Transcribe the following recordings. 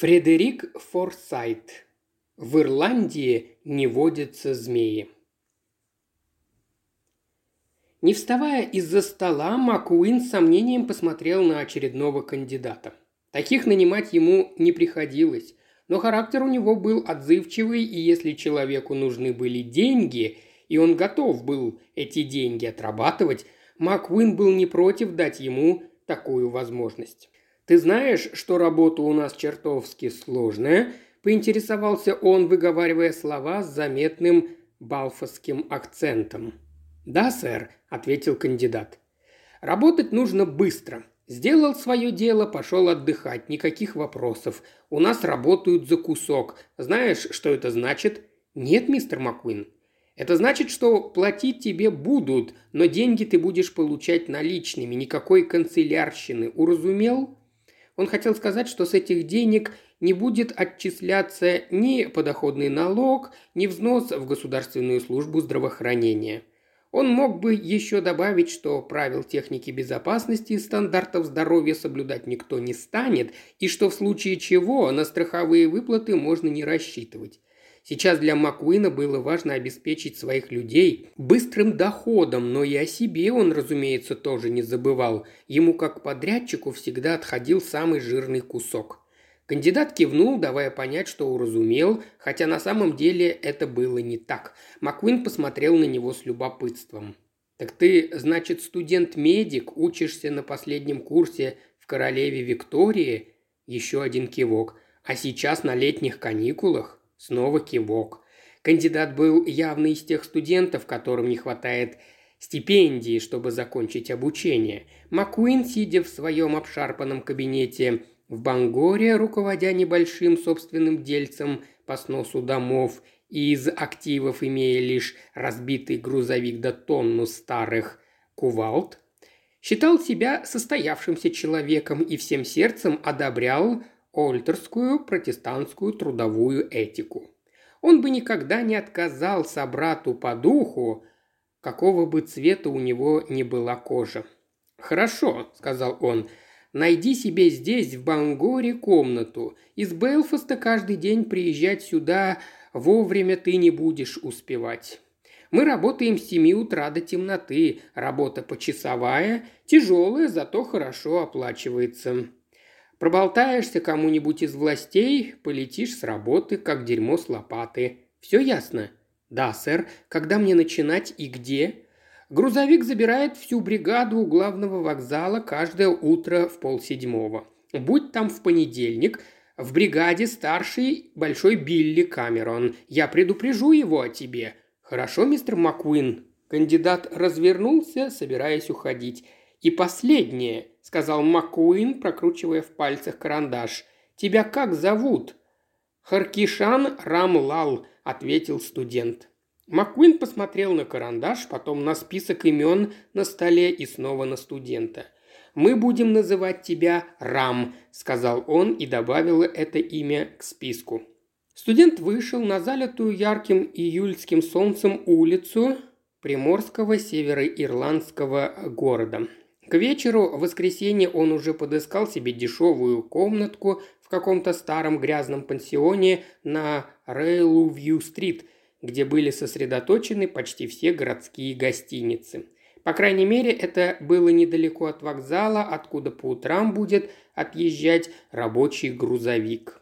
Фредерик Форсайт. В Ирландии не водятся змеи. Не вставая из-за стола, Макуин с сомнением посмотрел на очередного кандидата. Таких нанимать ему не приходилось, но характер у него был отзывчивый, и если человеку нужны были деньги, и он готов был эти деньги отрабатывать, Макуин был не против дать ему такую возможность. «Ты знаешь, что работа у нас чертовски сложная?» – поинтересовался он, выговаривая слова с заметным балфасским акцентом. «Да, сэр», – ответил кандидат. «Работать нужно быстро. Сделал свое дело, пошел отдыхать, никаких вопросов. У нас работают за кусок. Знаешь, что это значит?» «Нет, мистер Маккуин». «Это значит, что платить тебе будут, но деньги ты будешь получать наличными, никакой канцелярщины. Уразумел?» Он хотел сказать, что с этих денег не будет отчисляться ни подоходный налог, ни взнос в государственную службу здравоохранения. Он мог бы еще добавить, что правил техники безопасности и стандартов здоровья соблюдать никто не станет, и что в случае чего на страховые выплаты можно не рассчитывать. Сейчас для Макуина было важно обеспечить своих людей быстрым доходом, но и о себе он, разумеется, тоже не забывал. Ему, как подрядчику, всегда отходил самый жирный кусок. Кандидат кивнул, давая понять, что уразумел, хотя на самом деле это было не так. Маквин посмотрел на него с любопытством. «Так ты, значит, студент-медик, учишься на последнем курсе в королеве Виктории?» Еще один кивок. «А сейчас на летних каникулах?» Снова кивок. Кандидат был явно из тех студентов, которым не хватает стипендии, чтобы закончить обучение. Маккуин, сидя в своем обшарпанном кабинете в Бангоре, руководя небольшим собственным дельцем по сносу домов и из активов имея лишь разбитый грузовик до тонну старых кувалд, считал себя состоявшимся человеком и всем сердцем одобрял ольтерскую протестантскую трудовую этику. Он бы никогда не отказал собрату по духу, какого бы цвета у него ни была кожа. «Хорошо», – сказал он, – «найди себе здесь, в Бангоре, комнату. Из Белфаста каждый день приезжать сюда вовремя ты не будешь успевать». Мы работаем с семи утра до темноты. Работа почасовая, тяжелая, зато хорошо оплачивается. Проболтаешься кому-нибудь из властей, полетишь с работы, как дерьмо с лопаты. Все ясно? Да, сэр. Когда мне начинать и где? Грузовик забирает всю бригаду у главного вокзала каждое утро в полседьмого. Будь там в понедельник, в бригаде старший большой Билли Камерон. Я предупрежу его о тебе. Хорошо, мистер Маккуин?» Кандидат развернулся, собираясь уходить. «И последнее», – сказал Маккуин, прокручивая в пальцах карандаш. «Тебя как зовут?» «Харкишан Рамлал», – ответил студент. Маккуин посмотрел на карандаш, потом на список имен на столе и снова на студента. «Мы будем называть тебя Рам», – сказал он и добавил это имя к списку. Студент вышел на залитую ярким июльским солнцем улицу приморского североирландского города. К вечеру в воскресенье он уже подыскал себе дешевую комнатку в каком-то старом грязном пансионе на Рейлувью-стрит, где были сосредоточены почти все городские гостиницы. По крайней мере, это было недалеко от вокзала, откуда по утрам будет отъезжать рабочий грузовик.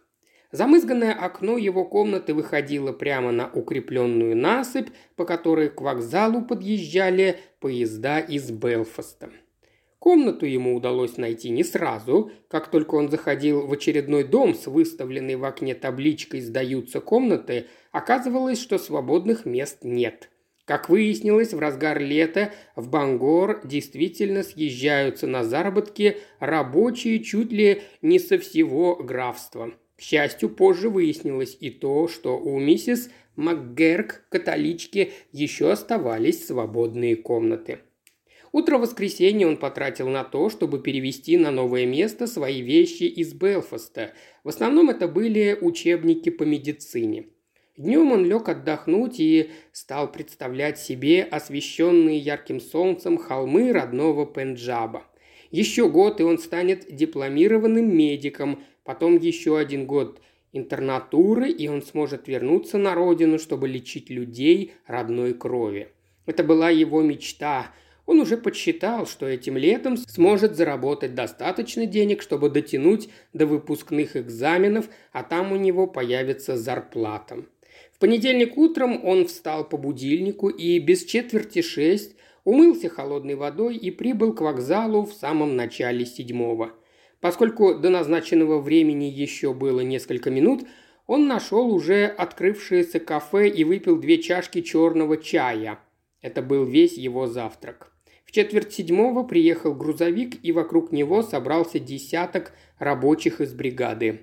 Замызганное окно его комнаты выходило прямо на укрепленную насыпь, по которой к вокзалу подъезжали поезда из Белфаста. Комнату ему удалось найти не сразу. Как только он заходил в очередной дом с выставленной в окне табличкой «Сдаются комнаты», оказывалось, что свободных мест нет. Как выяснилось, в разгар лета в Бангор действительно съезжаются на заработки рабочие чуть ли не со всего графства. К счастью, позже выяснилось и то, что у миссис МакГерк, католички, еще оставались свободные комнаты. Утро воскресенья он потратил на то, чтобы перевести на новое место свои вещи из Белфаста. В основном это были учебники по медицине. Днем он лег отдохнуть и стал представлять себе освещенные ярким солнцем холмы родного Пенджаба. Еще год, и он станет дипломированным медиком, потом еще один год интернатуры, и он сможет вернуться на родину, чтобы лечить людей родной крови. Это была его мечта. Он уже подсчитал, что этим летом сможет заработать достаточно денег, чтобы дотянуть до выпускных экзаменов, а там у него появится зарплата. В понедельник утром он встал по будильнику и без четверти шесть умылся холодной водой и прибыл к вокзалу в самом начале седьмого. Поскольку до назначенного времени еще было несколько минут, он нашел уже открывшееся кафе и выпил две чашки черного чая. Это был весь его завтрак. В четверть седьмого приехал грузовик, и вокруг него собрался десяток рабочих из бригады.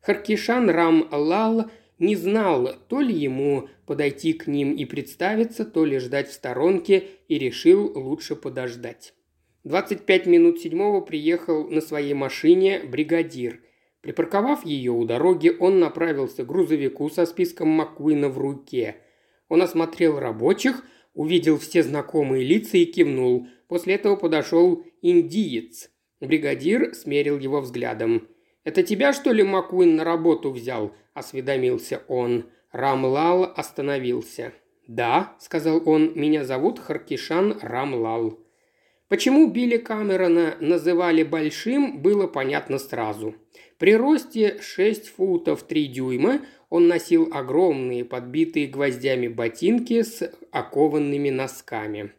Харкишан Рам Лал не знал, то ли ему подойти к ним и представиться, то ли ждать в сторонке, и решил лучше подождать. 25 минут седьмого приехал на своей машине бригадир. Припарковав ее у дороги, он направился к грузовику со списком Маккуина в руке. Он осмотрел рабочих, увидел все знакомые лица и кивнул. После этого подошел индиец. Бригадир смерил его взглядом. «Это тебя, что ли, Маккуин на работу взял?» – осведомился он. Рамлал остановился. «Да», – сказал он, – «меня зовут Харкишан Рамлал». Почему Билли Камерона называли большим, было понятно сразу. При росте 6 футов 3 дюйма он носил огромные подбитые гвоздями ботинки с окованными носками.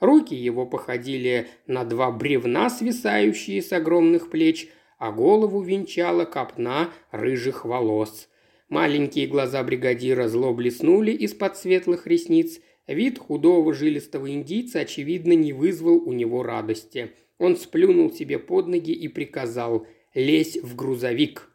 Руки его походили на два бревна, свисающие с огромных плеч, а голову венчала копна рыжих волос. Маленькие глаза бригадира зло блеснули из-под светлых ресниц, Вид худого жилистого индийца, очевидно, не вызвал у него радости. Он сплюнул себе под ноги и приказал «Лезь в грузовик».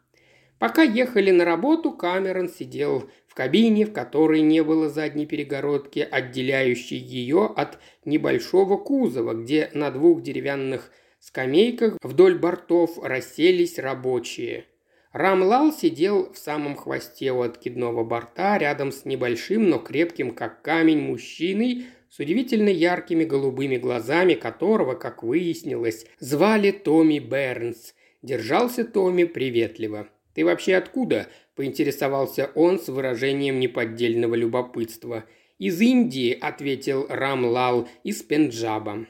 Пока ехали на работу, Камерон сидел в кабине, в которой не было задней перегородки, отделяющей ее от небольшого кузова, где на двух деревянных скамейках вдоль бортов расселись рабочие – Рамлал сидел в самом хвосте у откидного борта, рядом с небольшим, но крепким, как камень, мужчиной с удивительно яркими голубыми глазами, которого, как выяснилось, звали Томми Бернс. Держался Томми приветливо. «Ты вообще откуда?» – поинтересовался он с выражением неподдельного любопытства. «Из Индии», – ответил Рамлал, – «из Пенджаба».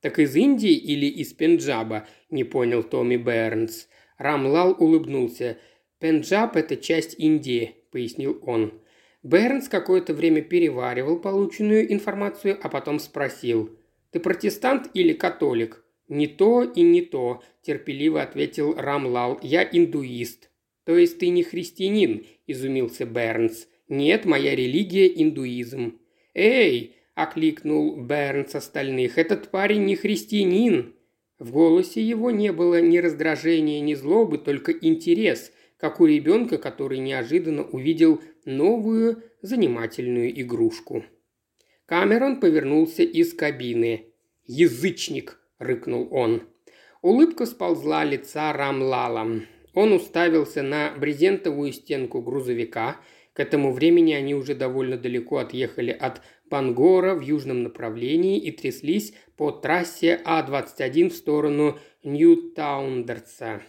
«Так из Индии или из Пенджаба?» – не понял Томми Бернс. Рамлал улыбнулся. «Пенджаб – это часть Индии», – пояснил он. Бернс какое-то время переваривал полученную информацию, а потом спросил. «Ты протестант или католик?» «Не то и не то», – терпеливо ответил Рамлал. «Я индуист». «То есть ты не христианин?» – изумился Бернс. «Нет, моя религия – индуизм». «Эй!» – окликнул Бернс остальных. «Этот парень не христианин!» В голосе его не было ни раздражения, ни злобы, только интерес, как у ребенка, который неожиданно увидел новую занимательную игрушку. Камерон повернулся из кабины. «Язычник!» – рыкнул он. Улыбка сползла лица Рамлала. Он уставился на брезентовую стенку грузовика. К этому времени они уже довольно далеко отъехали от Бангора в южном направлении и тряслись по трассе А-21 в сторону Нью-Таундерса.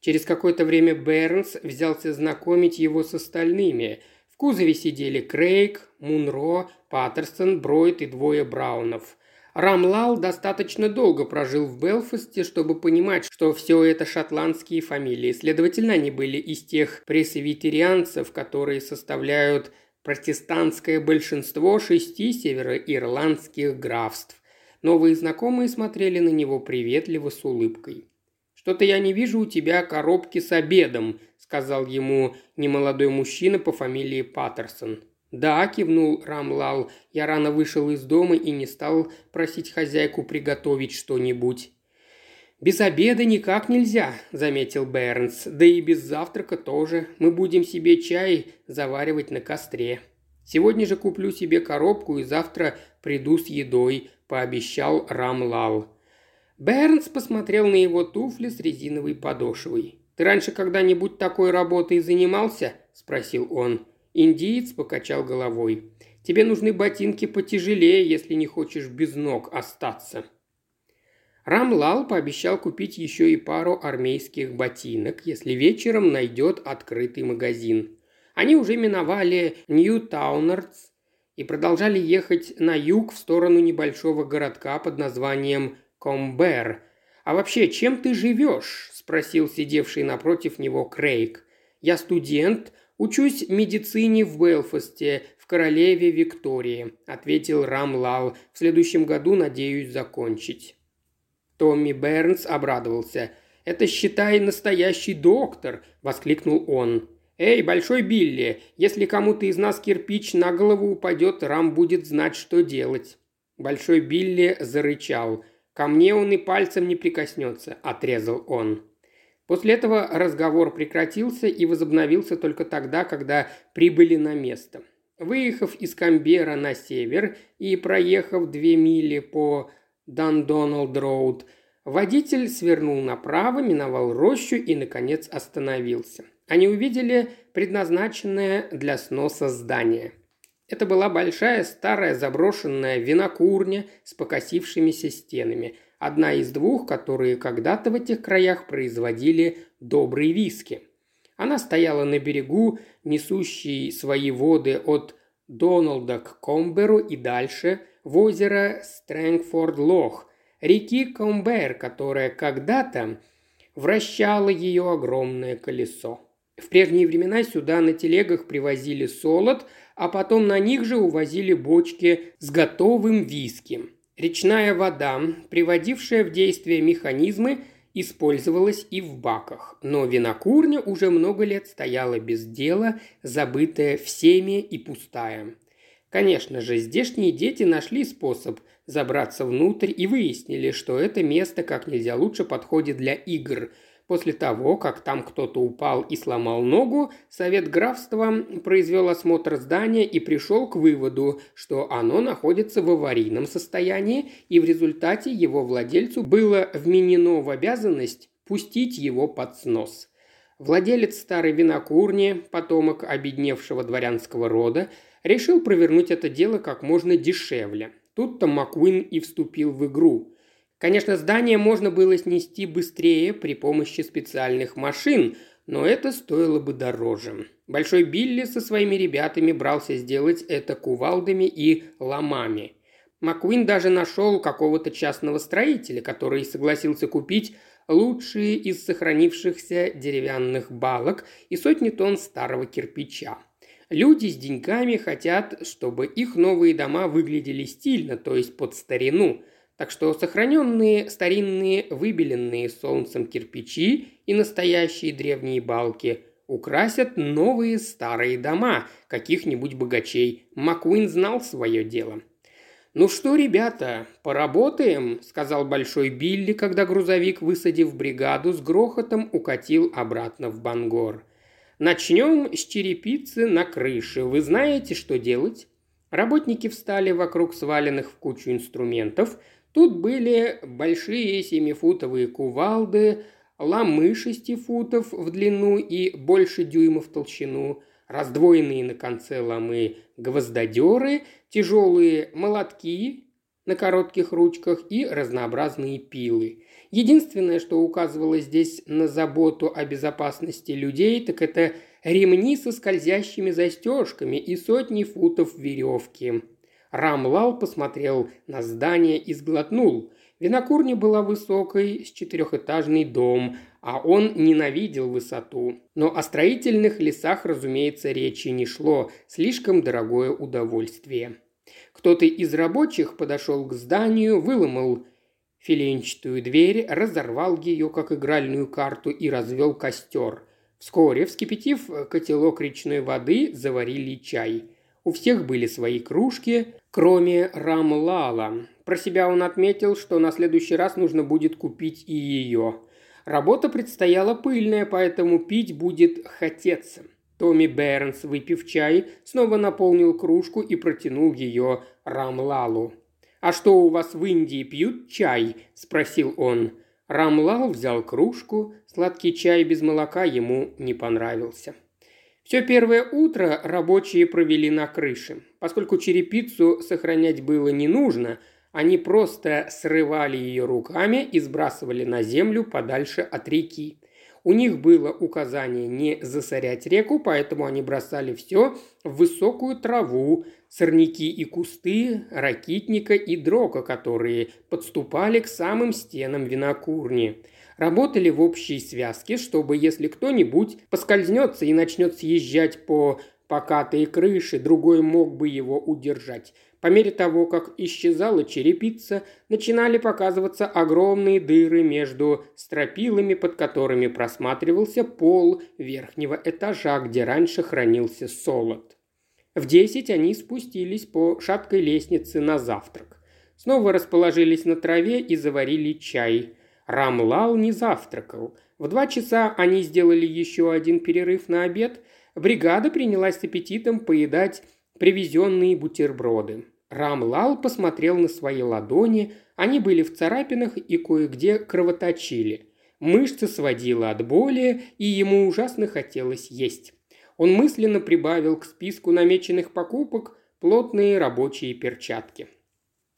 Через какое-то время Бернс взялся знакомить его с остальными. В кузове сидели Крейг, Мунро, Паттерсон, Бройд и двое Браунов. Рамлал достаточно долго прожил в Белфасте, чтобы понимать, что все это шотландские фамилии. Следовательно, они были из тех пресвитерианцев, которые составляют протестантское большинство шести североирландских графств. Новые знакомые смотрели на него приветливо с улыбкой. «Что-то я не вижу у тебя коробки с обедом», – сказал ему немолодой мужчина по фамилии Паттерсон. «Да», – кивнул Рамлал, – «я рано вышел из дома и не стал просить хозяйку приготовить что-нибудь». «Без обеда никак нельзя», – заметил Бернс. «Да и без завтрака тоже. Мы будем себе чай заваривать на костре. Сегодня же куплю себе коробку и завтра приду с едой пообещал Рамлал. Бернс посмотрел на его туфли с резиновой подошвой. «Ты раньше когда-нибудь такой работой занимался?» – спросил он. Индиец покачал головой. «Тебе нужны ботинки потяжелее, если не хочешь без ног остаться». Рамлал пообещал купить еще и пару армейских ботинок, если вечером найдет открытый магазин. Они уже миновали Нью-Таунардс и продолжали ехать на юг в сторону небольшого городка под названием Комбер. «А вообще, чем ты живешь?» – спросил сидевший напротив него Крейг. «Я студент, учусь медицине в Белфасте, в королеве Виктории», – ответил Рамлал. «В следующем году надеюсь закончить». Томми Бернс обрадовался. «Это, считай, настоящий доктор!» – воскликнул он. «Эй, Большой Билли, если кому-то из нас кирпич на голову упадет, Рам будет знать, что делать». Большой Билли зарычал. «Ко мне он и пальцем не прикоснется», – отрезал он. После этого разговор прекратился и возобновился только тогда, когда прибыли на место. Выехав из Камбера на север и проехав две мили по Дандоналд-Роуд, водитель свернул направо, миновал рощу и, наконец, остановился. Они увидели предназначенное для сноса здание. Это была большая старая заброшенная винокурня с покосившимися стенами. Одна из двух, которые когда-то в этих краях производили добрые виски. Она стояла на берегу, несущей свои воды от Доналда к Комберу и дальше, в озеро Стрэнгфорд-Лох, реки Комбер, которая когда-то вращала ее огромное колесо. В прежние времена сюда на телегах привозили солод, а потом на них же увозили бочки с готовым виски. Речная вода, приводившая в действие механизмы, использовалась и в баках, но винокурня уже много лет стояла без дела, забытая всеми и пустая. Конечно же, здешние дети нашли способ забраться внутрь и выяснили, что это место как нельзя лучше подходит для игр. После того, как там кто-то упал и сломал ногу, совет графства произвел осмотр здания и пришел к выводу, что оно находится в аварийном состоянии, и в результате его владельцу было вменено в обязанность пустить его под снос. Владелец старой винокурни, потомок обедневшего дворянского рода, решил провернуть это дело как можно дешевле. Тут-то Макуин и вступил в игру. Конечно, здание можно было снести быстрее при помощи специальных машин, но это стоило бы дороже. Большой Билли со своими ребятами брался сделать это кувалдами и ломами. Макуин даже нашел какого-то частного строителя, который согласился купить лучшие из сохранившихся деревянных балок и сотни тонн старого кирпича. Люди с деньгами хотят, чтобы их новые дома выглядели стильно, то есть под старину. Так что сохраненные старинные выбеленные солнцем кирпичи и настоящие древние балки украсят новые старые дома каких-нибудь богачей. Макуин знал свое дело. «Ну что, ребята, поработаем», – сказал Большой Билли, когда грузовик, высадив бригаду, с грохотом укатил обратно в Бангор. Начнем с черепицы на крыше. Вы знаете, что делать?» Работники встали вокруг сваленных в кучу инструментов. Тут были большие семифутовые кувалды, ломы шести футов в длину и больше дюймов в толщину, раздвоенные на конце ломы гвоздодеры, тяжелые молотки на коротких ручках и разнообразные пилы. Единственное, что указывало здесь на заботу о безопасности людей, так это ремни со скользящими застежками и сотни футов веревки. Рамлал посмотрел на здание и сглотнул. Винокурня была высокой, с четырехэтажный дом, а он ненавидел высоту. Но о строительных лесах, разумеется, речи не шло, слишком дорогое удовольствие. Кто-то из рабочих подошел к зданию, выломал филенчатую дверь, разорвал ее, как игральную карту, и развел костер. Вскоре, вскипятив котелок речной воды, заварили чай. У всех были свои кружки, кроме Рамлала. Про себя он отметил, что на следующий раз нужно будет купить и ее. Работа предстояла пыльная, поэтому пить будет хотеться. Томми Бернс, выпив чай, снова наполнил кружку и протянул ее Рамлалу. «А что у вас в Индии пьют чай?» – спросил он. Рамлал взял кружку, сладкий чай без молока ему не понравился. Все первое утро рабочие провели на крыше. Поскольку черепицу сохранять было не нужно, Они просто срывали ее руками и сбрасывали на землю подальше от реки. У них было указание не засорять реку, поэтому они бросали все в высокую траву, сорняки и кусты, ракитника и дрока, которые подступали к самым стенам винокурни. Работали в общей связке, чтобы если кто-нибудь поскользнется и начнет съезжать по покатой крыши, другой мог бы его удержать. По мере того, как исчезала черепица, начинали показываться огромные дыры между стропилами, под которыми просматривался пол верхнего этажа, где раньше хранился солод. В десять они спустились по шаткой лестнице на завтрак. Снова расположились на траве и заварили чай. Рамлал не завтракал. В два часа они сделали еще один перерыв на обед. Бригада принялась с аппетитом поедать привезенные бутерброды. Рамлал посмотрел на свои ладони, они были в царапинах и кое-где кровоточили. Мышцы сводило от боли, и ему ужасно хотелось есть. Он мысленно прибавил к списку намеченных покупок плотные рабочие перчатки.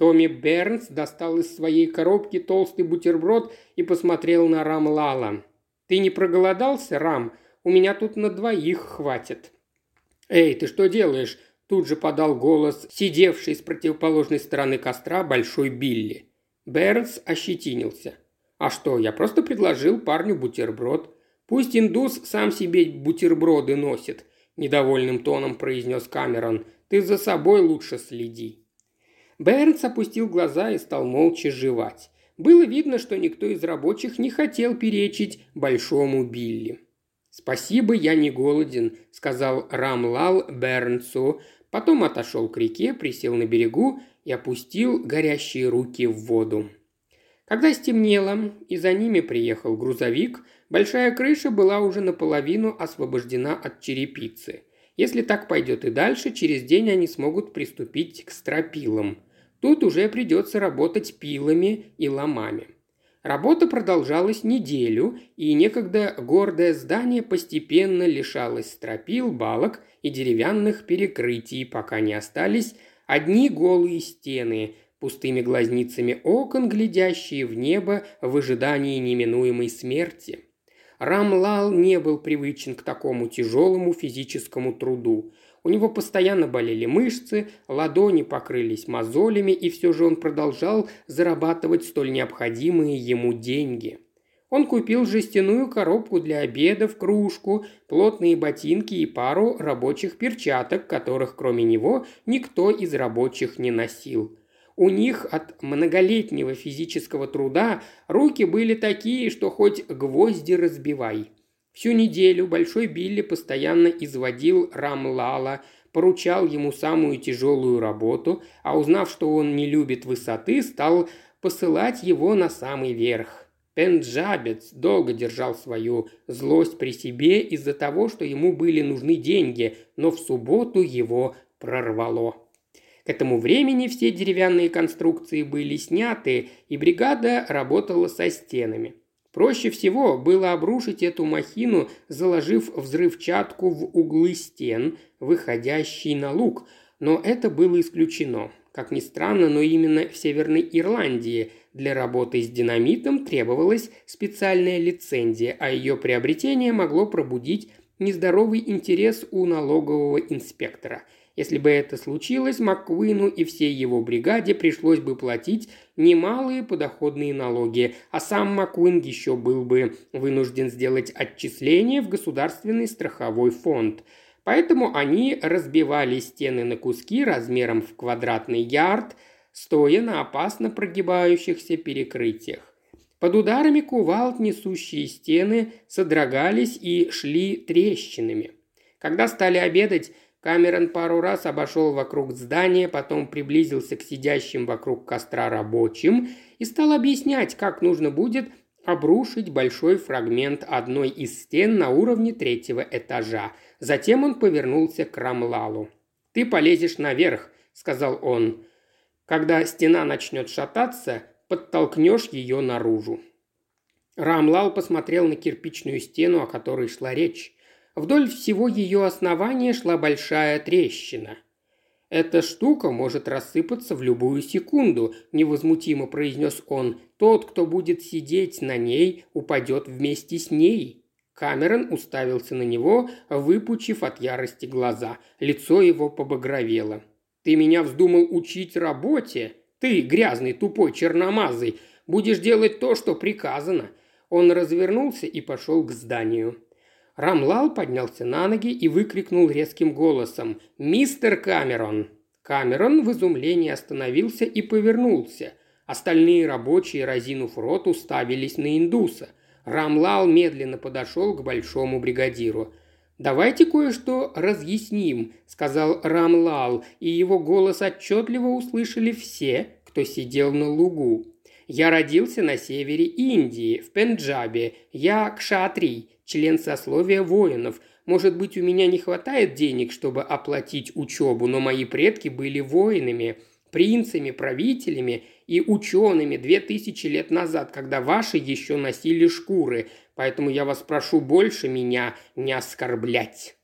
Томми Бернс достал из своей коробки толстый бутерброд и посмотрел на Рамлала. «Ты не проголодался, Рам? У меня тут на двоих хватит». «Эй, ты что делаешь?» Тут же подал голос сидевший с противоположной стороны костра Большой Билли. Бернс ощетинился. «А что, я просто предложил парню бутерброд. Пусть индус сам себе бутерброды носит», – недовольным тоном произнес Камерон. «Ты за собой лучше следи». Бернс опустил глаза и стал молча жевать. Было видно, что никто из рабочих не хотел перечить Большому Билли. «Спасибо, я не голоден», – сказал Рамлал Бернсу, Потом отошел к реке, присел на берегу и опустил горящие руки в воду. Когда стемнело и за ними приехал грузовик, большая крыша была уже наполовину освобождена от черепицы. Если так пойдет и дальше, через день они смогут приступить к стропилам. Тут уже придется работать пилами и ломами. Работа продолжалась неделю, и некогда гордое здание постепенно лишалось стропил, балок и деревянных перекрытий, пока не остались одни голые стены, пустыми глазницами окон, глядящие в небо в ожидании неминуемой смерти. Рамлал не был привычен к такому тяжелому физическому труду. У него постоянно болели мышцы, ладони покрылись мозолями, и все же он продолжал зарабатывать столь необходимые ему деньги. Он купил жестяную коробку для обедов, кружку, плотные ботинки и пару рабочих перчаток, которых кроме него никто из рабочих не носил. У них от многолетнего физического труда руки были такие, что хоть гвозди разбивай – Всю неделю Большой Билли постоянно изводил Рамлала, поручал ему самую тяжелую работу, а узнав, что он не любит высоты, стал посылать его на самый верх. Пенджабец долго держал свою злость при себе из-за того, что ему были нужны деньги, но в субботу его прорвало. К этому времени все деревянные конструкции были сняты, и бригада работала со стенами. Проще всего было обрушить эту махину, заложив взрывчатку в углы стен, выходящий на луг, но это было исключено. Как ни странно, но именно в Северной Ирландии для работы с динамитом требовалась специальная лицензия, а ее приобретение могло пробудить нездоровый интерес у налогового инспектора – если бы это случилось, Маккуину и всей его бригаде пришлось бы платить немалые подоходные налоги, а сам Маккуин еще был бы вынужден сделать отчисление в государственный страховой фонд. Поэтому они разбивали стены на куски размером в квадратный ярд, стоя на опасно прогибающихся перекрытиях. Под ударами кувалд несущие стены содрогались и шли трещинами. Когда стали обедать, Камерон пару раз обошел вокруг здания, потом приблизился к сидящим вокруг костра рабочим и стал объяснять, как нужно будет обрушить большой фрагмент одной из стен на уровне третьего этажа. Затем он повернулся к Рамлалу. «Ты полезешь наверх», — сказал он. «Когда стена начнет шататься, подтолкнешь ее наружу». Рамлал посмотрел на кирпичную стену, о которой шла речь. Вдоль всего ее основания шла большая трещина. «Эта штука может рассыпаться в любую секунду», – невозмутимо произнес он. «Тот, кто будет сидеть на ней, упадет вместе с ней». Камерон уставился на него, выпучив от ярости глаза. Лицо его побагровело. «Ты меня вздумал учить работе? Ты, грязный, тупой, черномазый, будешь делать то, что приказано». Он развернулся и пошел к зданию. Рамлал поднялся на ноги и выкрикнул резким голосом «Мистер Камерон!». Камерон в изумлении остановился и повернулся. Остальные рабочие, разинув рот, уставились на индуса. Рамлал медленно подошел к большому бригадиру. «Давайте кое-что разъясним», – сказал Рамлал, и его голос отчетливо услышали все, кто сидел на лугу. «Я родился на севере Индии, в Пенджабе. Я кшатрий, член сословия воинов. Может быть, у меня не хватает денег, чтобы оплатить учебу, но мои предки были воинами, принцами, правителями и учеными две тысячи лет назад, когда ваши еще носили шкуры, поэтому я вас прошу больше меня не оскорблять».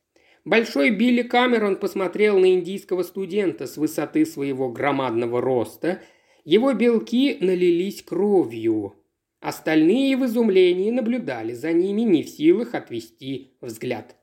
Большой Билли Камерон посмотрел на индийского студента с высоты своего громадного роста. Его белки налились кровью. Остальные в изумлении наблюдали за ними, не в силах отвести взгляд.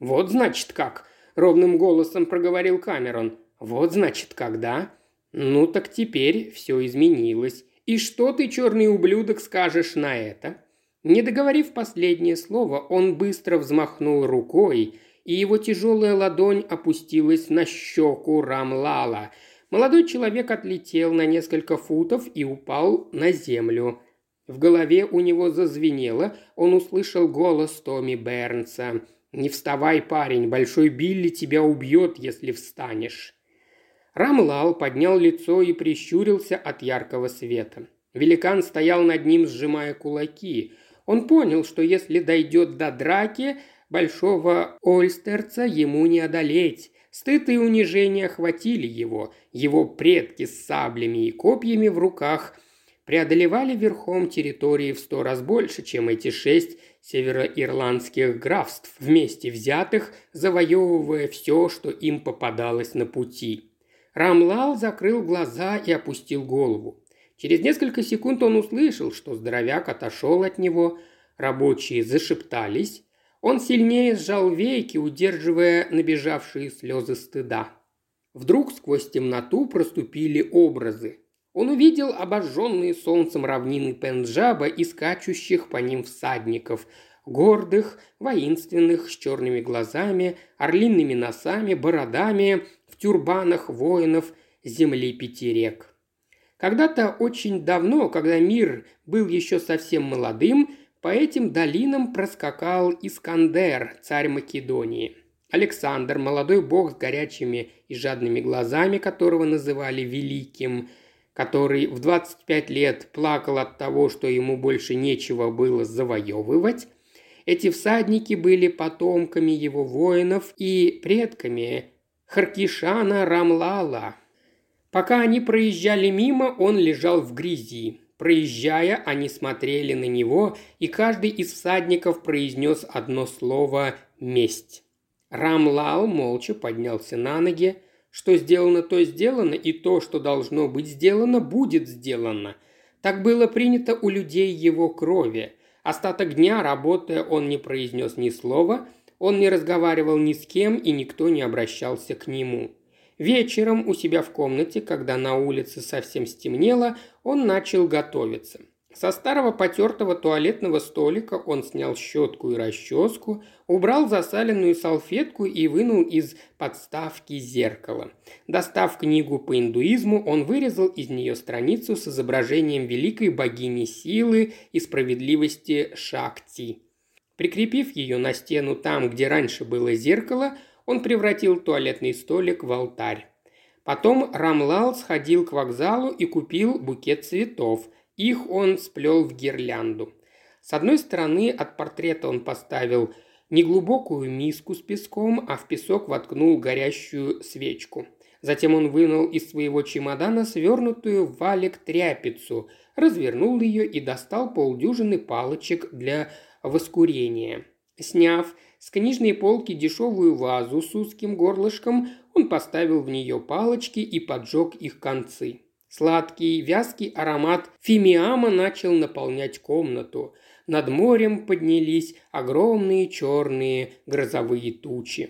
«Вот значит как», – ровным голосом проговорил Камерон. «Вот значит когда. Ну так теперь все изменилось. И что ты, черный ублюдок, скажешь на это?» Не договорив последнее слово, он быстро взмахнул рукой, и его тяжелая ладонь опустилась на щеку Рамлала. Молодой человек отлетел на несколько футов и упал на землю – в голове у него зазвенело, он услышал голос Томми Бернса. «Не вставай, парень, Большой Билли тебя убьет, если встанешь». Рамлал поднял лицо и прищурился от яркого света. Великан стоял над ним, сжимая кулаки. Он понял, что если дойдет до драки, большого Ольстерца ему не одолеть. Стыд и унижение охватили его. Его предки с саблями и копьями в руках преодолевали верхом территории в сто раз больше, чем эти шесть североирландских графств, вместе взятых, завоевывая все, что им попадалось на пути. Рамлал закрыл глаза и опустил голову. Через несколько секунд он услышал, что здоровяк отошел от него, рабочие зашептались. Он сильнее сжал веки, удерживая набежавшие слезы стыда. Вдруг сквозь темноту проступили образы. Он увидел обожженные солнцем равнины Пенджаба и скачущих по ним всадников, гордых, воинственных, с черными глазами, орлиными носами, бородами, в тюрбанах воинов земли пяти рек. Когда-то очень давно, когда мир был еще совсем молодым, по этим долинам проскакал Искандер, царь Македонии. Александр, молодой бог с горячими и жадными глазами, которого называли Великим – который в 25 лет плакал от того, что ему больше нечего было завоевывать, эти всадники были потомками его воинов и предками Харкишана Рамлала. Пока они проезжали мимо, он лежал в грязи. Проезжая, они смотрели на него, и каждый из всадников произнес одно слово «месть». Рамлал молча поднялся на ноги, что сделано, то сделано, и то, что должно быть сделано, будет сделано. Так было принято у людей его крови. Остаток дня, работая, он не произнес ни слова, он не разговаривал ни с кем, и никто не обращался к нему. Вечером у себя в комнате, когда на улице совсем стемнело, он начал готовиться – со старого потертого туалетного столика он снял щетку и расческу, убрал засаленную салфетку и вынул из подставки зеркало. Достав книгу по индуизму, он вырезал из нее страницу с изображением великой богини силы и справедливости Шакти. Прикрепив ее на стену там, где раньше было зеркало, он превратил туалетный столик в алтарь. Потом Рамлал сходил к вокзалу и купил букет цветов – их он сплел в гирлянду. С одной стороны от портрета он поставил неглубокую миску с песком, а в песок воткнул горящую свечку. Затем он вынул из своего чемодана свернутую валик тряпицу, развернул ее и достал полдюжины палочек для воскурения. Сняв с книжной полки дешевую вазу с узким горлышком, он поставил в нее палочки и поджег их концы. Сладкий, вязкий аромат фимиама начал наполнять комнату. Над морем поднялись огромные черные грозовые тучи.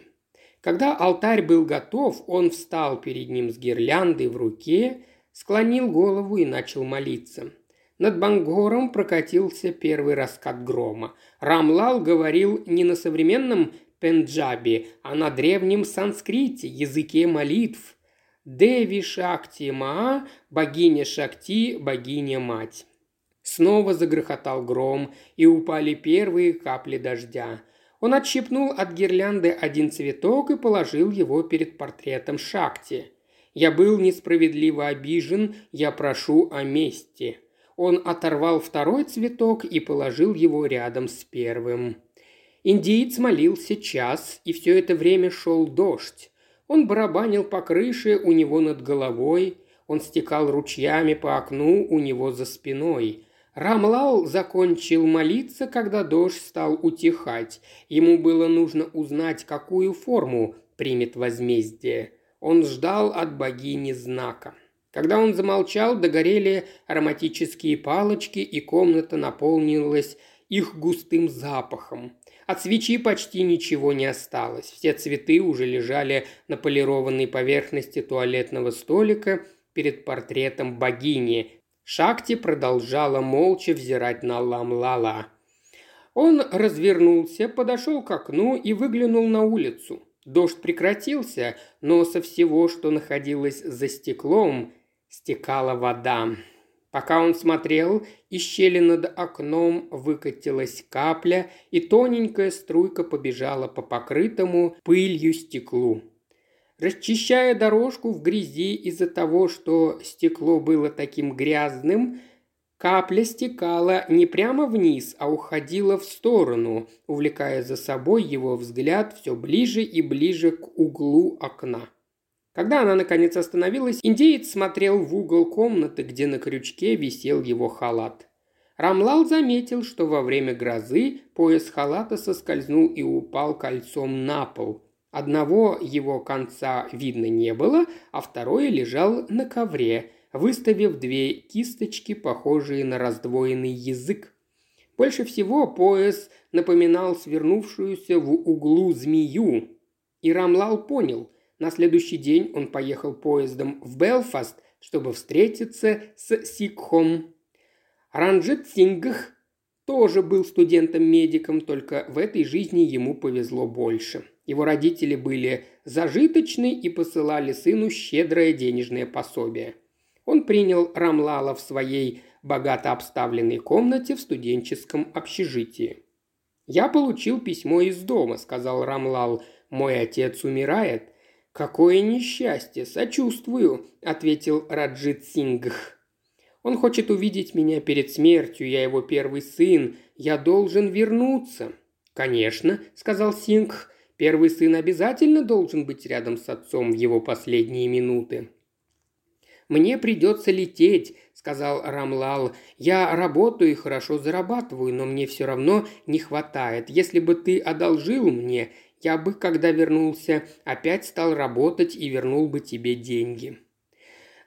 Когда алтарь был готов, он встал перед ним с гирляндой в руке, склонил голову и начал молиться. Над Бангором прокатился первый раскат грома. Рамлал говорил не на современном пенджабе, а на древнем санскрите, языке молитв. Деви Шакти Маа, богиня Шакти, богиня-мать. Снова загрохотал гром, и упали первые капли дождя. Он отщипнул от гирлянды один цветок и положил его перед портретом Шакти. «Я был несправедливо обижен, я прошу о мести». Он оторвал второй цветок и положил его рядом с первым. Индиец молился час, и все это время шел дождь. Он барабанил по крыше у него над головой, он стекал ручьями по окну у него за спиной. Рамлал закончил молиться, когда дождь стал утихать. Ему было нужно узнать, какую форму примет возмездие. Он ждал от богини знака. Когда он замолчал, догорели ароматические палочки, и комната наполнилась их густым запахом. От свечи почти ничего не осталось. Все цветы уже лежали на полированной поверхности туалетного столика перед портретом богини, Шакти продолжала молча взирать на Ламлала. Он развернулся, подошел к окну и выглянул на улицу. Дождь прекратился, но со всего, что находилось за стеклом, стекала вода. Пока он смотрел, из щели над окном выкатилась капля, и тоненькая струйка побежала по покрытому пылью стеклу. Расчищая дорожку в грязи из-за того, что стекло было таким грязным, капля стекала не прямо вниз, а уходила в сторону, увлекая за собой его взгляд все ближе и ближе к углу окна. Когда она наконец остановилась, индеец смотрел в угол комнаты, где на крючке висел его халат. Рамлал заметил, что во время грозы пояс халата соскользнул и упал кольцом на пол – Одного его конца видно не было, а второй лежал на ковре, выставив две кисточки, похожие на раздвоенный язык. Больше всего пояс напоминал свернувшуюся в углу змею. И Рамлал понял, на следующий день он поехал поездом в Белфаст, чтобы встретиться с Сикхом. Ранджит Сингх тоже был студентом-медиком, только в этой жизни ему повезло больше. Его родители были зажиточны и посылали сыну щедрое денежное пособие. Он принял Рамлала в своей богато обставленной комнате в студенческом общежитии. «Я получил письмо из дома», — сказал Рамлал. «Мой отец умирает». «Какое несчастье! Сочувствую», — ответил Раджит Сингх. «Он хочет увидеть меня перед смертью, я его первый сын, я должен вернуться». «Конечно», — сказал Сингх, Первый сын обязательно должен быть рядом с отцом в его последние минуты. «Мне придется лететь», — сказал Рамлал. «Я работаю и хорошо зарабатываю, но мне все равно не хватает. Если бы ты одолжил мне, я бы, когда вернулся, опять стал работать и вернул бы тебе деньги».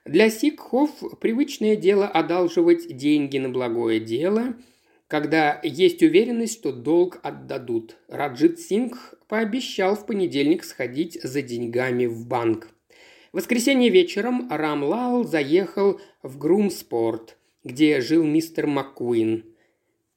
Для сикхов привычное дело одалживать деньги на благое дело – когда есть уверенность, что долг отдадут. Раджит Сингх пообещал в понедельник сходить за деньгами в банк. В воскресенье вечером Рамлал заехал в Грумспорт, где жил мистер Маккуин.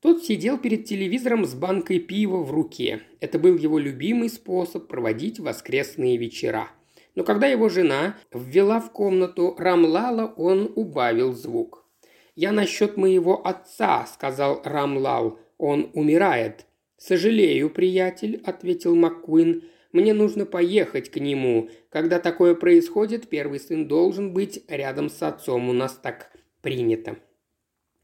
Тот сидел перед телевизором с банкой пива в руке. Это был его любимый способ проводить воскресные вечера. Но когда его жена ввела в комнату Рамлала, он убавил звук. «Я насчет моего отца», — сказал Рамлал. «Он умирает». «Сожалею, приятель», — ответил Маккуин. «Мне нужно поехать к нему. Когда такое происходит, первый сын должен быть рядом с отцом. У нас так принято».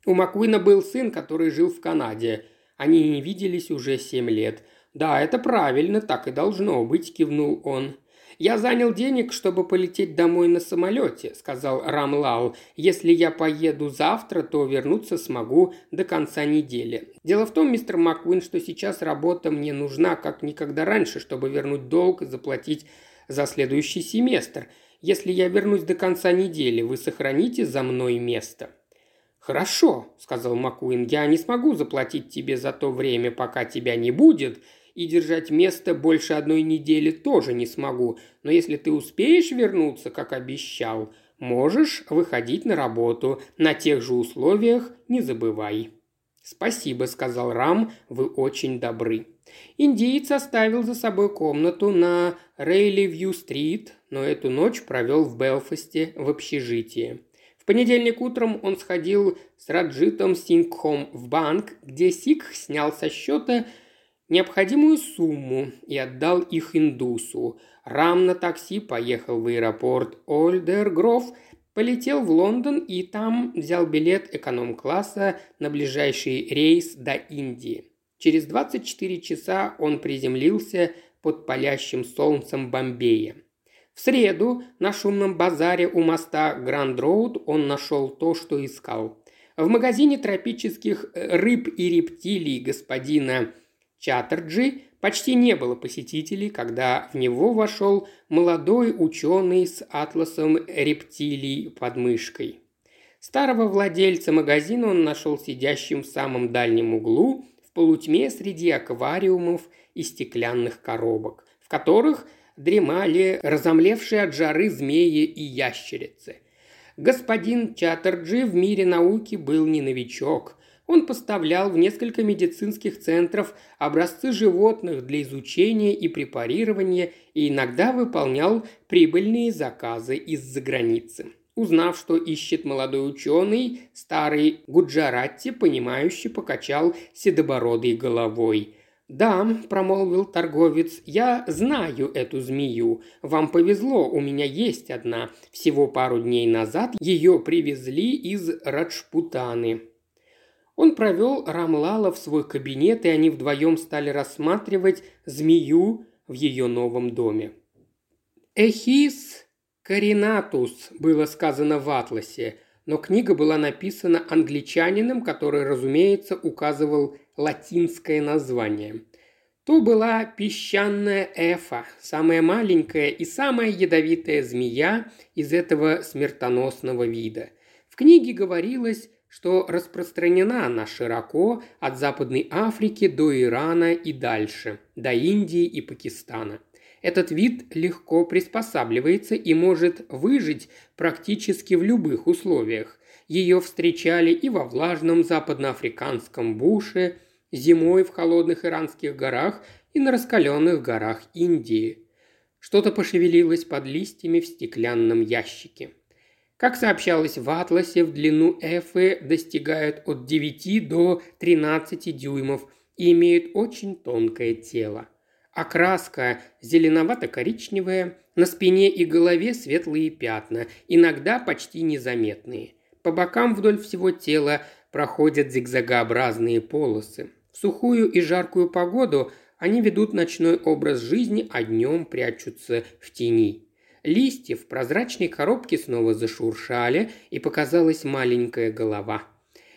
У Маккуина был сын, который жил в Канаде. Они не виделись уже семь лет. «Да, это правильно, так и должно быть», – кивнул он. «Я занял денег, чтобы полететь домой на самолете», – сказал Рамлал. «Если я поеду завтра, то вернуться смогу до конца недели. Дело в том, мистер Маквин, что сейчас работа мне нужна как никогда раньше, чтобы вернуть долг и заплатить за следующий семестр. Если я вернусь до конца недели, вы сохраните за мной место?» «Хорошо», – сказал Макуин, – «я не смогу заплатить тебе за то время, пока тебя не будет, и держать место больше одной недели тоже не смогу, но если ты успеешь вернуться, как обещал, можешь выходить на работу на тех же условиях, не забывай». «Спасибо», – сказал Рам, – «вы очень добры». Индиец оставил за собой комнату на Рейли-Вью-стрит, но эту ночь провел в Белфасте в общежитии. Понедельник утром он сходил с Раджитом Сингхом в банк, где Сикх снял со счета необходимую сумму и отдал их индусу. Рам на такси поехал в аэропорт Ольдергров, полетел в Лондон и там взял билет эконом-класса на ближайший рейс до Индии. Через 24 часа он приземлился под палящим солнцем Бомбея. В среду на шумном базаре у моста Гранд-Роуд он нашел то, что искал. В магазине тропических э, рыб и рептилий господина Чаттерджи почти не было посетителей, когда в него вошел молодой ученый с атласом рептилий под мышкой. Старого владельца магазина он нашел сидящим в самом дальнем углу, в полутьме среди аквариумов и стеклянных коробок, в которых дремали разомлевшие от жары змеи и ящерицы. Господин Чаттерджи в мире науки был не новичок. Он поставлял в несколько медицинских центров образцы животных для изучения и препарирования и иногда выполнял прибыльные заказы из-за границы. Узнав, что ищет молодой ученый, старый Гуджаратти, понимающе покачал седобородой головой – «Да», – промолвил торговец, – «я знаю эту змею. Вам повезло, у меня есть одна. Всего пару дней назад ее привезли из Раджпутаны». Он провел Рамлала в свой кабинет, и они вдвоем стали рассматривать змею в ее новом доме. «Эхис Каринатус» было сказано в атласе, но книга была написана англичанином, который, разумеется, указывал латинское название. То была песчаная эфа, самая маленькая и самая ядовитая змея из этого смертоносного вида. В книге говорилось, что распространена она широко от Западной Африки до Ирана и дальше, до Индии и Пакистана. Этот вид легко приспосабливается и может выжить практически в любых условиях. Ее встречали и во влажном западноафриканском буше, зимой в холодных иранских горах и на раскаленных горах Индии. Что-то пошевелилось под листьями в стеклянном ящике. Как сообщалось в атласе, в длину эфы достигают от 9 до 13 дюймов и имеют очень тонкое тело. Окраска зеленовато-коричневая, на спине и голове светлые пятна, иногда почти незаметные. По бокам вдоль всего тела проходят зигзагообразные полосы. В сухую и жаркую погоду они ведут ночной образ жизни, а днем прячутся в тени. Листья в прозрачной коробке снова зашуршали, и показалась маленькая голова.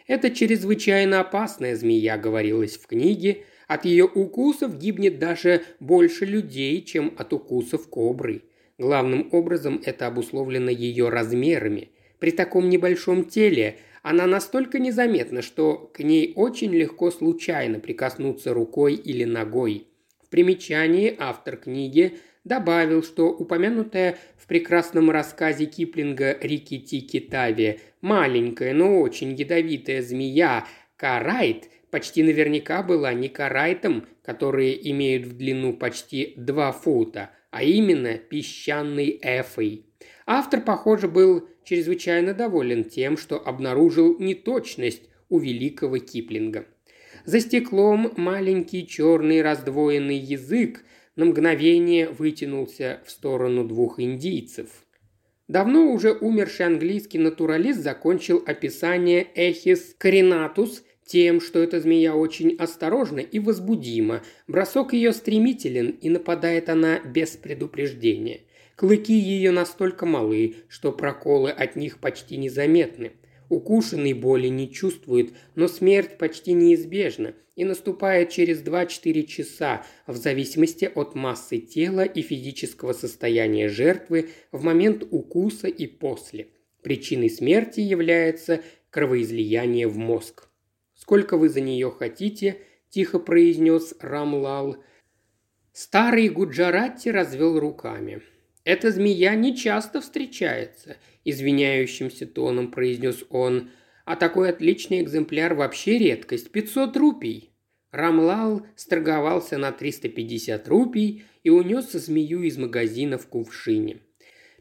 «Это чрезвычайно опасная змея», — говорилось в книге. «От ее укусов гибнет даже больше людей, чем от укусов кобры. Главным образом это обусловлено ее размерами. При таком небольшом теле она настолько незаметна, что к ней очень легко случайно прикоснуться рукой или ногой. В примечании автор книги добавил, что упомянутая в прекрасном рассказе Киплинга «Рики Тики Тави» маленькая, но очень ядовитая змея Карайт почти наверняка была не карайтом, которые имеют в длину почти 2 фута, а именно песчаной эфой. Автор, похоже, был чрезвычайно доволен тем, что обнаружил неточность у великого Киплинга. За стеклом маленький черный раздвоенный язык на мгновение вытянулся в сторону двух индийцев. Давно уже умерший английский натуралист закончил описание Эхис Каринатус тем, что эта змея очень осторожна и возбудима, бросок ее стремителен и нападает она без предупреждения – Клыки ее настолько малы, что проколы от них почти незаметны. Укушенный боли не чувствует, но смерть почти неизбежна и наступает через 2-4 часа в зависимости от массы тела и физического состояния жертвы в момент укуса и после. Причиной смерти является кровоизлияние в мозг. «Сколько вы за нее хотите?» – тихо произнес Рамлал. Старый Гуджаратти развел руками. «Эта змея не часто встречается», – извиняющимся тоном произнес он. «А такой отличный экземпляр вообще редкость. 500 рупий». Рамлал сторговался на 350 рупий и унес змею из магазина в кувшине.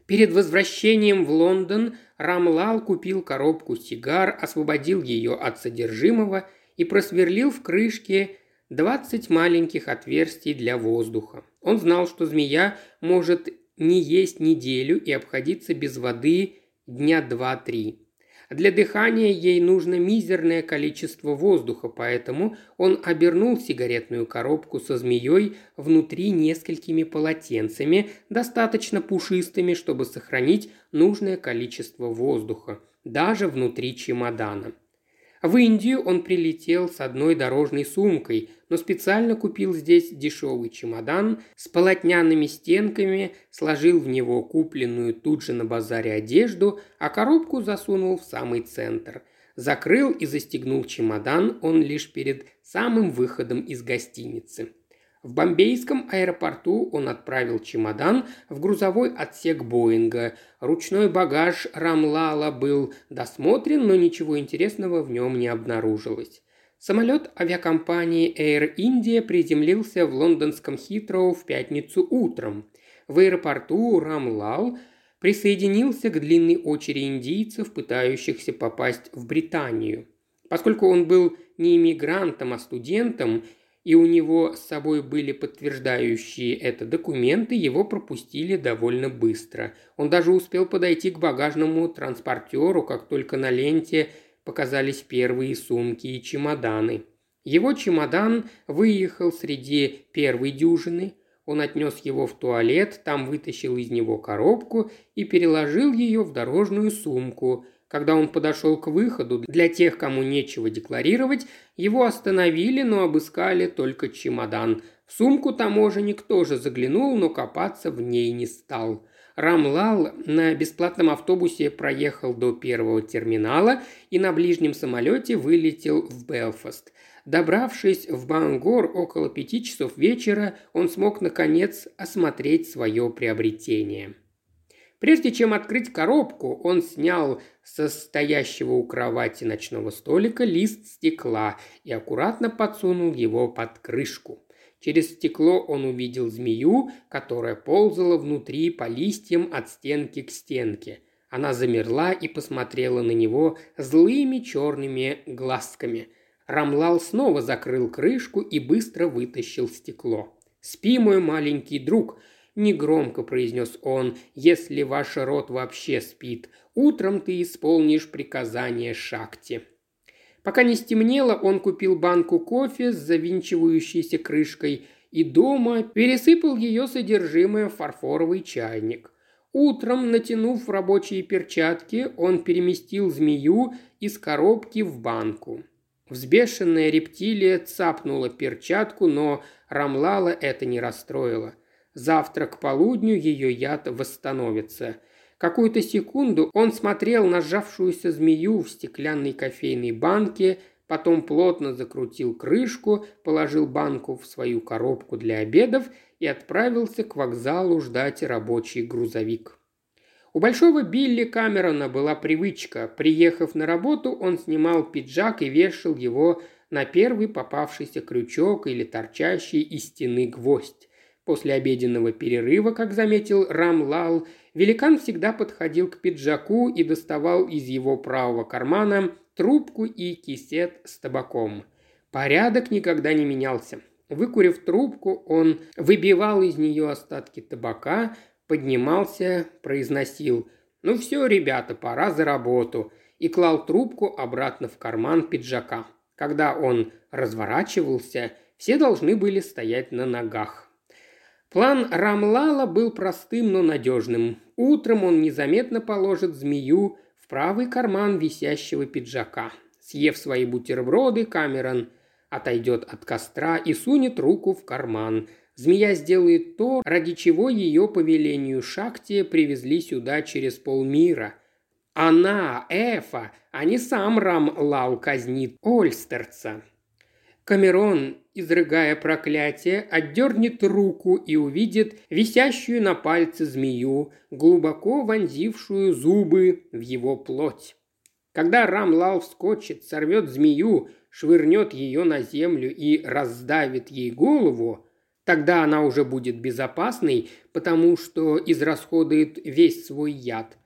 Перед возвращением в Лондон Рамлал купил коробку сигар, освободил ее от содержимого и просверлил в крышке 20 маленьких отверстий для воздуха. Он знал, что змея может не есть неделю и обходиться без воды дня два-три. Для дыхания ей нужно мизерное количество воздуха, поэтому он обернул сигаретную коробку со змеей внутри несколькими полотенцами, достаточно пушистыми, чтобы сохранить нужное количество воздуха, даже внутри чемодана. В Индию он прилетел с одной дорожной сумкой, но специально купил здесь дешевый чемодан с полотняными стенками, сложил в него купленную тут же на базаре одежду, а коробку засунул в самый центр. Закрыл и застегнул чемодан он лишь перед самым выходом из гостиницы. В бомбейском аэропорту он отправил чемодан в грузовой отсек Боинга. Ручной багаж Рамлала был досмотрен, но ничего интересного в нем не обнаружилось. Самолет авиакомпании Air India приземлился в лондонском Хитроу в пятницу утром. В аэропорту Рамлал присоединился к длинной очереди индийцев, пытающихся попасть в Британию. Поскольку он был не иммигрантом, а студентом, и у него с собой были подтверждающие это документы, его пропустили довольно быстро. Он даже успел подойти к багажному транспортеру, как только на ленте показались первые сумки и чемоданы. Его чемодан выехал среди первой дюжины. Он отнес его в туалет, там вытащил из него коробку и переложил ее в дорожную сумку. Когда он подошел к выходу, для тех, кому нечего декларировать, его остановили, но обыскали только чемодан. В сумку таможенник тоже заглянул, но копаться в ней не стал. Рамлал на бесплатном автобусе проехал до первого терминала и на ближнем самолете вылетел в Белфаст. Добравшись в Бангор около пяти часов вечера, он смог, наконец, осмотреть свое приобретение. Прежде чем открыть коробку, он снял со стоящего у кровати ночного столика лист стекла и аккуратно подсунул его под крышку. Через стекло он увидел змею, которая ползала внутри по листьям от стенки к стенке. Она замерла и посмотрела на него злыми черными глазками. Рамлал снова закрыл крышку и быстро вытащил стекло. «Спи, мой маленький друг», – негромко произнес он, – «если ваш род вообще спит. Утром ты исполнишь приказание Шакти». Пока не стемнело, он купил банку кофе с завинчивающейся крышкой и дома пересыпал ее содержимое в фарфоровый чайник. Утром, натянув рабочие перчатки, он переместил змею из коробки в банку. Взбешенная рептилия цапнула перчатку, но Рамлала это не расстроило. Завтра к полудню ее яд восстановится – Какую-то секунду он смотрел на сжавшуюся змею в стеклянной кофейной банке, потом плотно закрутил крышку, положил банку в свою коробку для обедов и отправился к вокзалу ждать рабочий грузовик. У большого Билли Камерона была привычка. Приехав на работу, он снимал пиджак и вешал его на первый попавшийся крючок или торчащий из стены гвоздь. После обеденного перерыва, как заметил Рамлал, Великан всегда подходил к пиджаку и доставал из его правого кармана трубку и кисет с табаком. Порядок никогда не менялся. Выкурив трубку, он выбивал из нее остатки табака, поднимался, произносил «Ну все, ребята, пора за работу» и клал трубку обратно в карман пиджака. Когда он разворачивался, все должны были стоять на ногах. План Рамлала был простым, но надежным. Утром он незаметно положит змею в правый карман висящего пиджака. Съев свои бутерброды, Камерон отойдет от костра и сунет руку в карман. Змея сделает то, ради чего ее по велению Шакти привезли сюда через полмира. Она, Эфа, а не сам Рам Лал казнит Ольстерца. Камерон, изрыгая проклятие, отдернет руку и увидит висящую на пальце змею, глубоко вонзившую зубы в его плоть. Когда Рамлал вскочит, сорвет змею, швырнет ее на землю и раздавит ей голову, тогда она уже будет безопасной, потому что израсходует весь свой яд.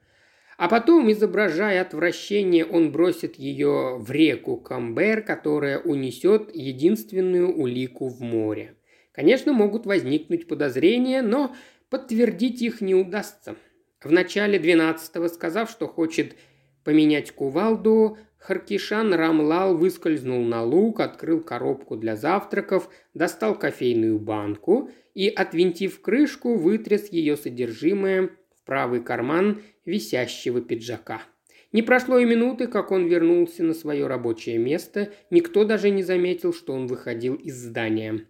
А потом, изображая отвращение, он бросит ее в реку Камбер, которая унесет единственную улику в море. Конечно, могут возникнуть подозрения, но подтвердить их не удастся. В начале 12-го, сказав, что хочет поменять кувалду, Харкишан Рамлал выскользнул на луг, открыл коробку для завтраков, достал кофейную банку и, отвинтив крышку, вытряс ее содержимое правый карман висящего пиджака. Не прошло и минуты, как он вернулся на свое рабочее место, никто даже не заметил, что он выходил из здания.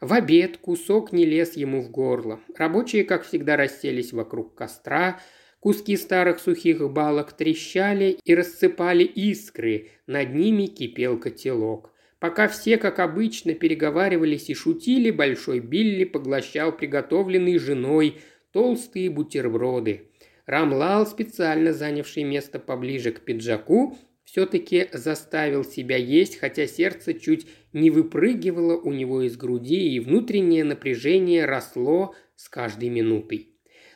В обед кусок не лез ему в горло. Рабочие, как всегда, расселись вокруг костра, куски старых сухих балок трещали и рассыпали искры, над ними кипел котелок. Пока все, как обычно, переговаривались и шутили, Большой Билли поглощал приготовленный женой толстые бутерброды. Рамлал, специально занявший место поближе к пиджаку, все-таки заставил себя есть, хотя сердце чуть не выпрыгивало у него из груди, и внутреннее напряжение росло с каждой минутой.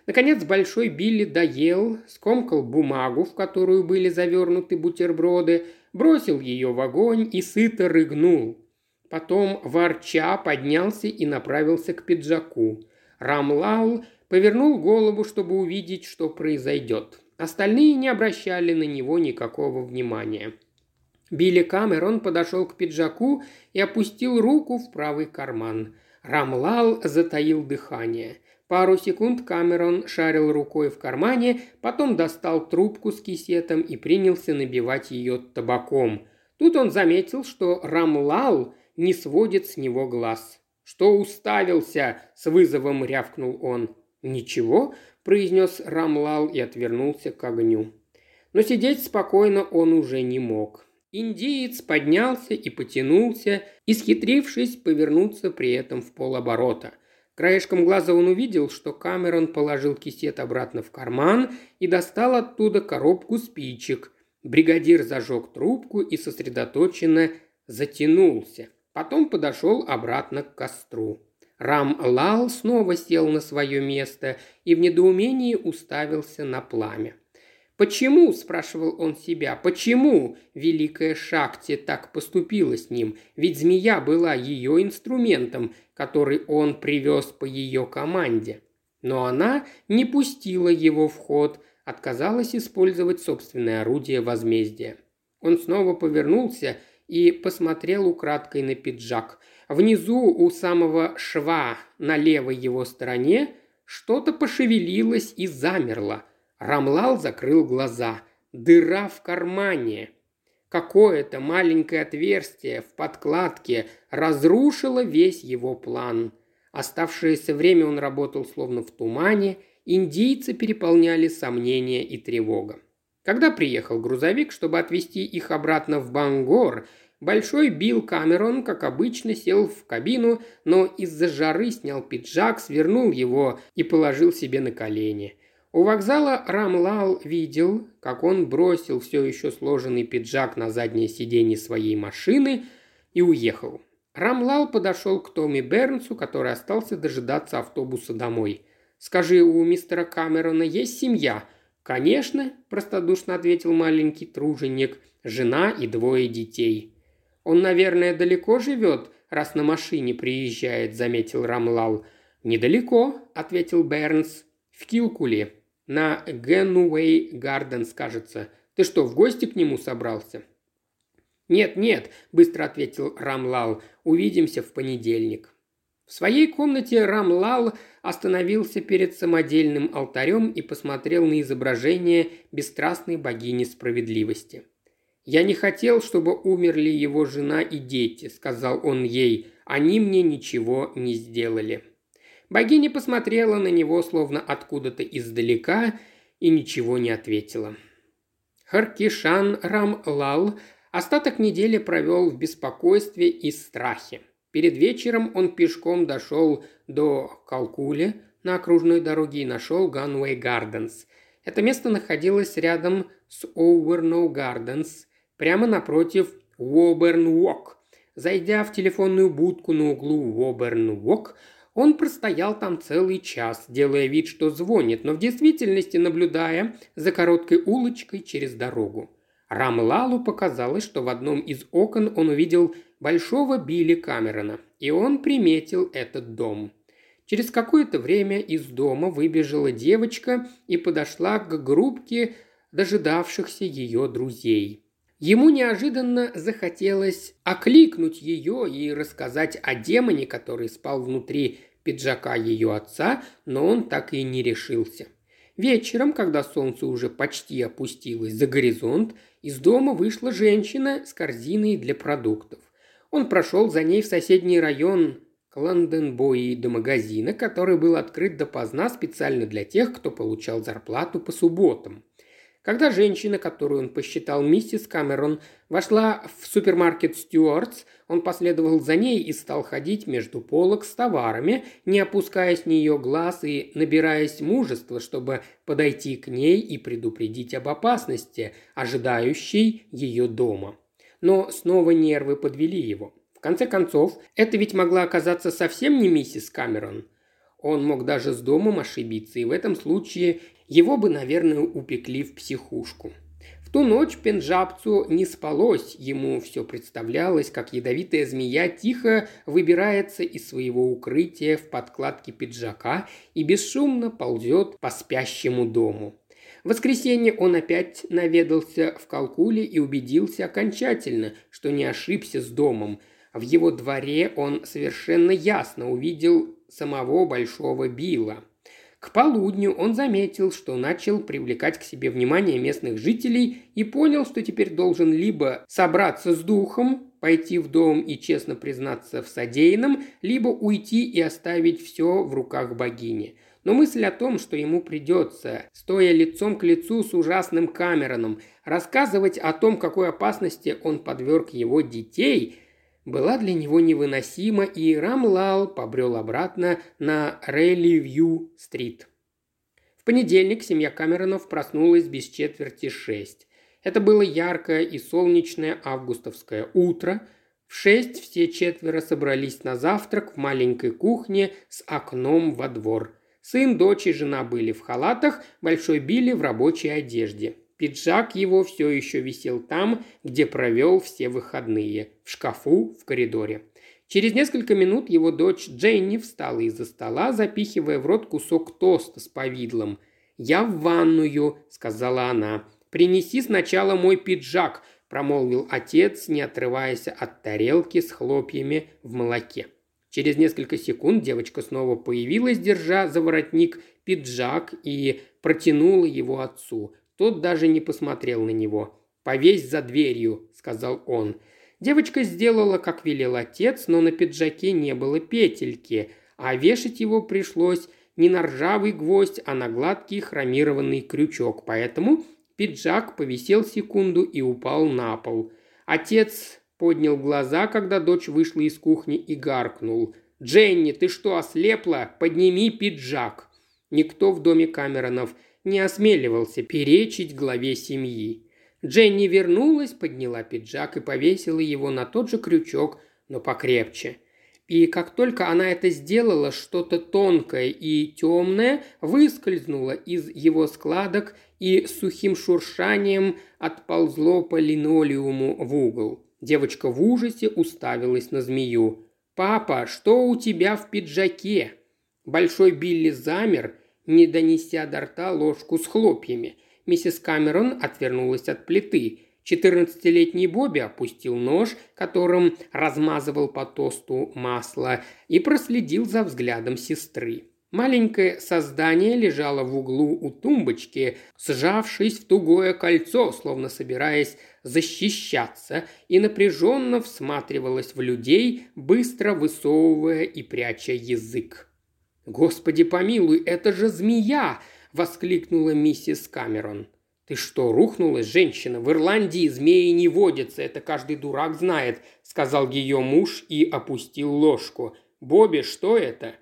Наконец Большой Билли доел, скомкал бумагу, в которую были завернуты бутерброды, бросил ее в огонь и сыто рыгнул. Потом, ворча, поднялся и направился к пиджаку. Рамлал повернул голову, чтобы увидеть, что произойдет. Остальные не обращали на него никакого внимания. Билли Камерон подошел к пиджаку и опустил руку в правый карман. Рамлал затаил дыхание. Пару секунд Камерон шарил рукой в кармане, потом достал трубку с кисетом и принялся набивать ее табаком. Тут он заметил, что Рамлал не сводит с него глаз. «Что уставился?» – с вызовом рявкнул он. «Ничего», – произнес Рамлал и отвернулся к огню. Но сидеть спокойно он уже не мог. Индиец поднялся и потянулся, исхитрившись повернуться при этом в полоборота. Краешком глаза он увидел, что Камерон положил кисет обратно в карман и достал оттуда коробку спичек. Бригадир зажег трубку и сосредоточенно затянулся. Потом подошел обратно к костру. Рам Лал снова сел на свое место и в недоумении уставился на пламя. «Почему?» – спрашивал он себя. «Почему Великая Шакти так поступила с ним? Ведь змея была ее инструментом, который он привез по ее команде. Но она не пустила его в ход, отказалась использовать собственное орудие возмездия. Он снова повернулся и посмотрел украдкой на пиджак – Внизу у самого шва на левой его стороне что-то пошевелилось и замерло. Рамлал закрыл глаза. Дыра в кармане. Какое-то маленькое отверстие в подкладке разрушило весь его план. Оставшееся время он работал словно в тумане, индийцы переполняли сомнения и тревога. Когда приехал грузовик, чтобы отвезти их обратно в Бангор, Большой Билл Камерон, как обычно, сел в кабину, но из-за жары снял пиджак, свернул его и положил себе на колени. У вокзала Рамлал видел, как он бросил все еще сложенный пиджак на заднее сиденье своей машины и уехал. Рамлал подошел к Томми Бернсу, который остался дожидаться автобуса домой. «Скажи, у мистера Камерона есть семья?» «Конечно», – простодушно ответил маленький труженик, – «жена и двое детей». «Он, наверное, далеко живет, раз на машине приезжает», – заметил Рамлал. «Недалеко», – ответил Бернс. «В Килкуле. На Генуэй Гарденс, кажется. Ты что, в гости к нему собрался?» «Нет, нет», – быстро ответил Рамлал. «Увидимся в понедельник». В своей комнате Рамлал остановился перед самодельным алтарем и посмотрел на изображение бесстрастной богини справедливости. «Я не хотел, чтобы умерли его жена и дети», — сказал он ей. «Они мне ничего не сделали». Богиня посмотрела на него, словно откуда-то издалека, и ничего не ответила. Харкишан Рамлал остаток недели провел в беспокойстве и страхе. Перед вечером он пешком дошел до Калкули на окружной дороге и нашел Ганвей Гарденс. Это место находилось рядом с Оуэрноу Гарденс, прямо напротив Уоберн Уок. Зайдя в телефонную будку на углу Уоберн Уок, он простоял там целый час, делая вид, что звонит, но в действительности наблюдая за короткой улочкой через дорогу. Рамлалу показалось, что в одном из окон он увидел большого Билли Камерона, и он приметил этот дом. Через какое-то время из дома выбежала девочка и подошла к группке дожидавшихся ее друзей. Ему неожиданно захотелось окликнуть ее и рассказать о демоне, который спал внутри пиджака ее отца, но он так и не решился. Вечером, когда солнце уже почти опустилось за горизонт, из дома вышла женщина с корзиной для продуктов. Он прошел за ней в соседний район к Лондонбои до магазина, который был открыт допоздна специально для тех, кто получал зарплату по субботам. Когда женщина, которую он посчитал миссис Камерон, вошла в супермаркет Стюартс, он последовал за ней и стал ходить между полок с товарами, не опуская с нее глаз и набираясь мужества, чтобы подойти к ней и предупредить об опасности, ожидающей ее дома. Но снова нервы подвели его. В конце концов, это ведь могла оказаться совсем не миссис Камерон. Он мог даже с домом ошибиться, и в этом случае его бы, наверное, упекли в психушку. В ту ночь Пенджабцу не спалось, ему все представлялось, как ядовитая змея тихо выбирается из своего укрытия в подкладке пиджака и бесшумно ползет по спящему дому. В воскресенье он опять наведался в Калкуле и убедился окончательно, что не ошибся с домом. В его дворе он совершенно ясно увидел самого Большого Билла. К полудню он заметил, что начал привлекать к себе внимание местных жителей и понял, что теперь должен либо собраться с духом, пойти в дом и честно признаться в содеянном, либо уйти и оставить все в руках богини. Но мысль о том, что ему придется, стоя лицом к лицу с ужасным Камероном, рассказывать о том, какой опасности он подверг его детей – была для него невыносима, и Рамлал побрел обратно на Рейли-Вью-стрит. В понедельник семья Камеронов проснулась без четверти шесть. Это было яркое и солнечное августовское утро. В шесть все четверо собрались на завтрак в маленькой кухне с окном во двор. Сын, дочь и жена были в халатах, Большой Билли в рабочей одежде. Пиджак его все еще висел там, где провел все выходные, в шкафу в коридоре. Через несколько минут его дочь Дженни встала из-за стола, запихивая в рот кусок тоста с повидлом. «Я в ванную», — сказала она. «Принеси сначала мой пиджак», — промолвил отец, не отрываясь от тарелки с хлопьями в молоке. Через несколько секунд девочка снова появилась, держа за воротник пиджак и протянула его отцу. Тот даже не посмотрел на него. «Повесь за дверью», — сказал он. Девочка сделала, как велел отец, но на пиджаке не было петельки, а вешать его пришлось не на ржавый гвоздь, а на гладкий хромированный крючок, поэтому пиджак повисел секунду и упал на пол. Отец поднял глаза, когда дочь вышла из кухни и гаркнул. «Дженни, ты что, ослепла? Подними пиджак!» Никто в доме Камеронов не осмеливался перечить главе семьи. Дженни вернулась, подняла пиджак и повесила его на тот же крючок, но покрепче. И как только она это сделала, что-то тонкое и темное выскользнуло из его складок и сухим шуршанием отползло по линолеуму в угол. Девочка в ужасе уставилась на змею. «Папа, что у тебя в пиджаке?» Большой Билли замер не донеся до рта ложку с хлопьями. Миссис Камерон отвернулась от плиты. Четырнадцатилетний Бобби опустил нож, которым размазывал по тосту масло, и проследил за взглядом сестры. Маленькое создание лежало в углу у тумбочки, сжавшись в тугое кольцо, словно собираясь защищаться, и напряженно всматривалось в людей, быстро высовывая и пряча язык. «Господи помилуй, это же змея!» – воскликнула миссис Камерон. «Ты что, рухнулась, женщина? В Ирландии змеи не водятся, это каждый дурак знает», – сказал ее муж и опустил ложку. «Бобби, что это?»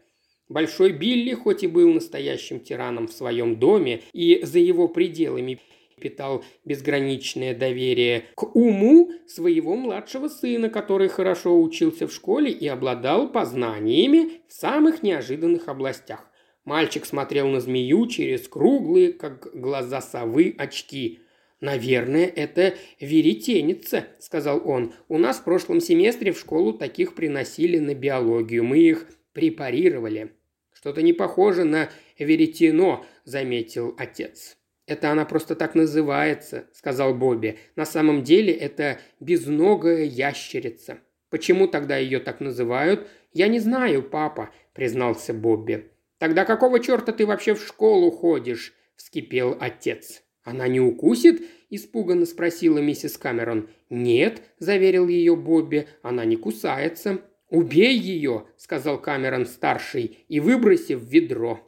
Большой Билли, хоть и был настоящим тираном в своем доме и за его пределами питал безграничное доверие к уму своего младшего сына, который хорошо учился в школе и обладал познаниями в самых неожиданных областях. Мальчик смотрел на змею через круглые, как глаза совы, очки. «Наверное, это веретеница», — сказал он. «У нас в прошлом семестре в школу таких приносили на биологию. Мы их препарировали». «Что-то не похоже на веретено», — заметил отец. «Это она просто так называется», — сказал Бобби. «На самом деле это безногая ящерица». «Почему тогда ее так называют?» «Я не знаю, папа», — признался Бобби. «Тогда какого черта ты вообще в школу ходишь?» – вскипел отец. «Она не укусит?» – испуганно спросила миссис Камерон. «Нет», – заверил ее Бобби, – «она не кусается». «Убей ее!» – сказал Камерон-старший и выброси в ведро.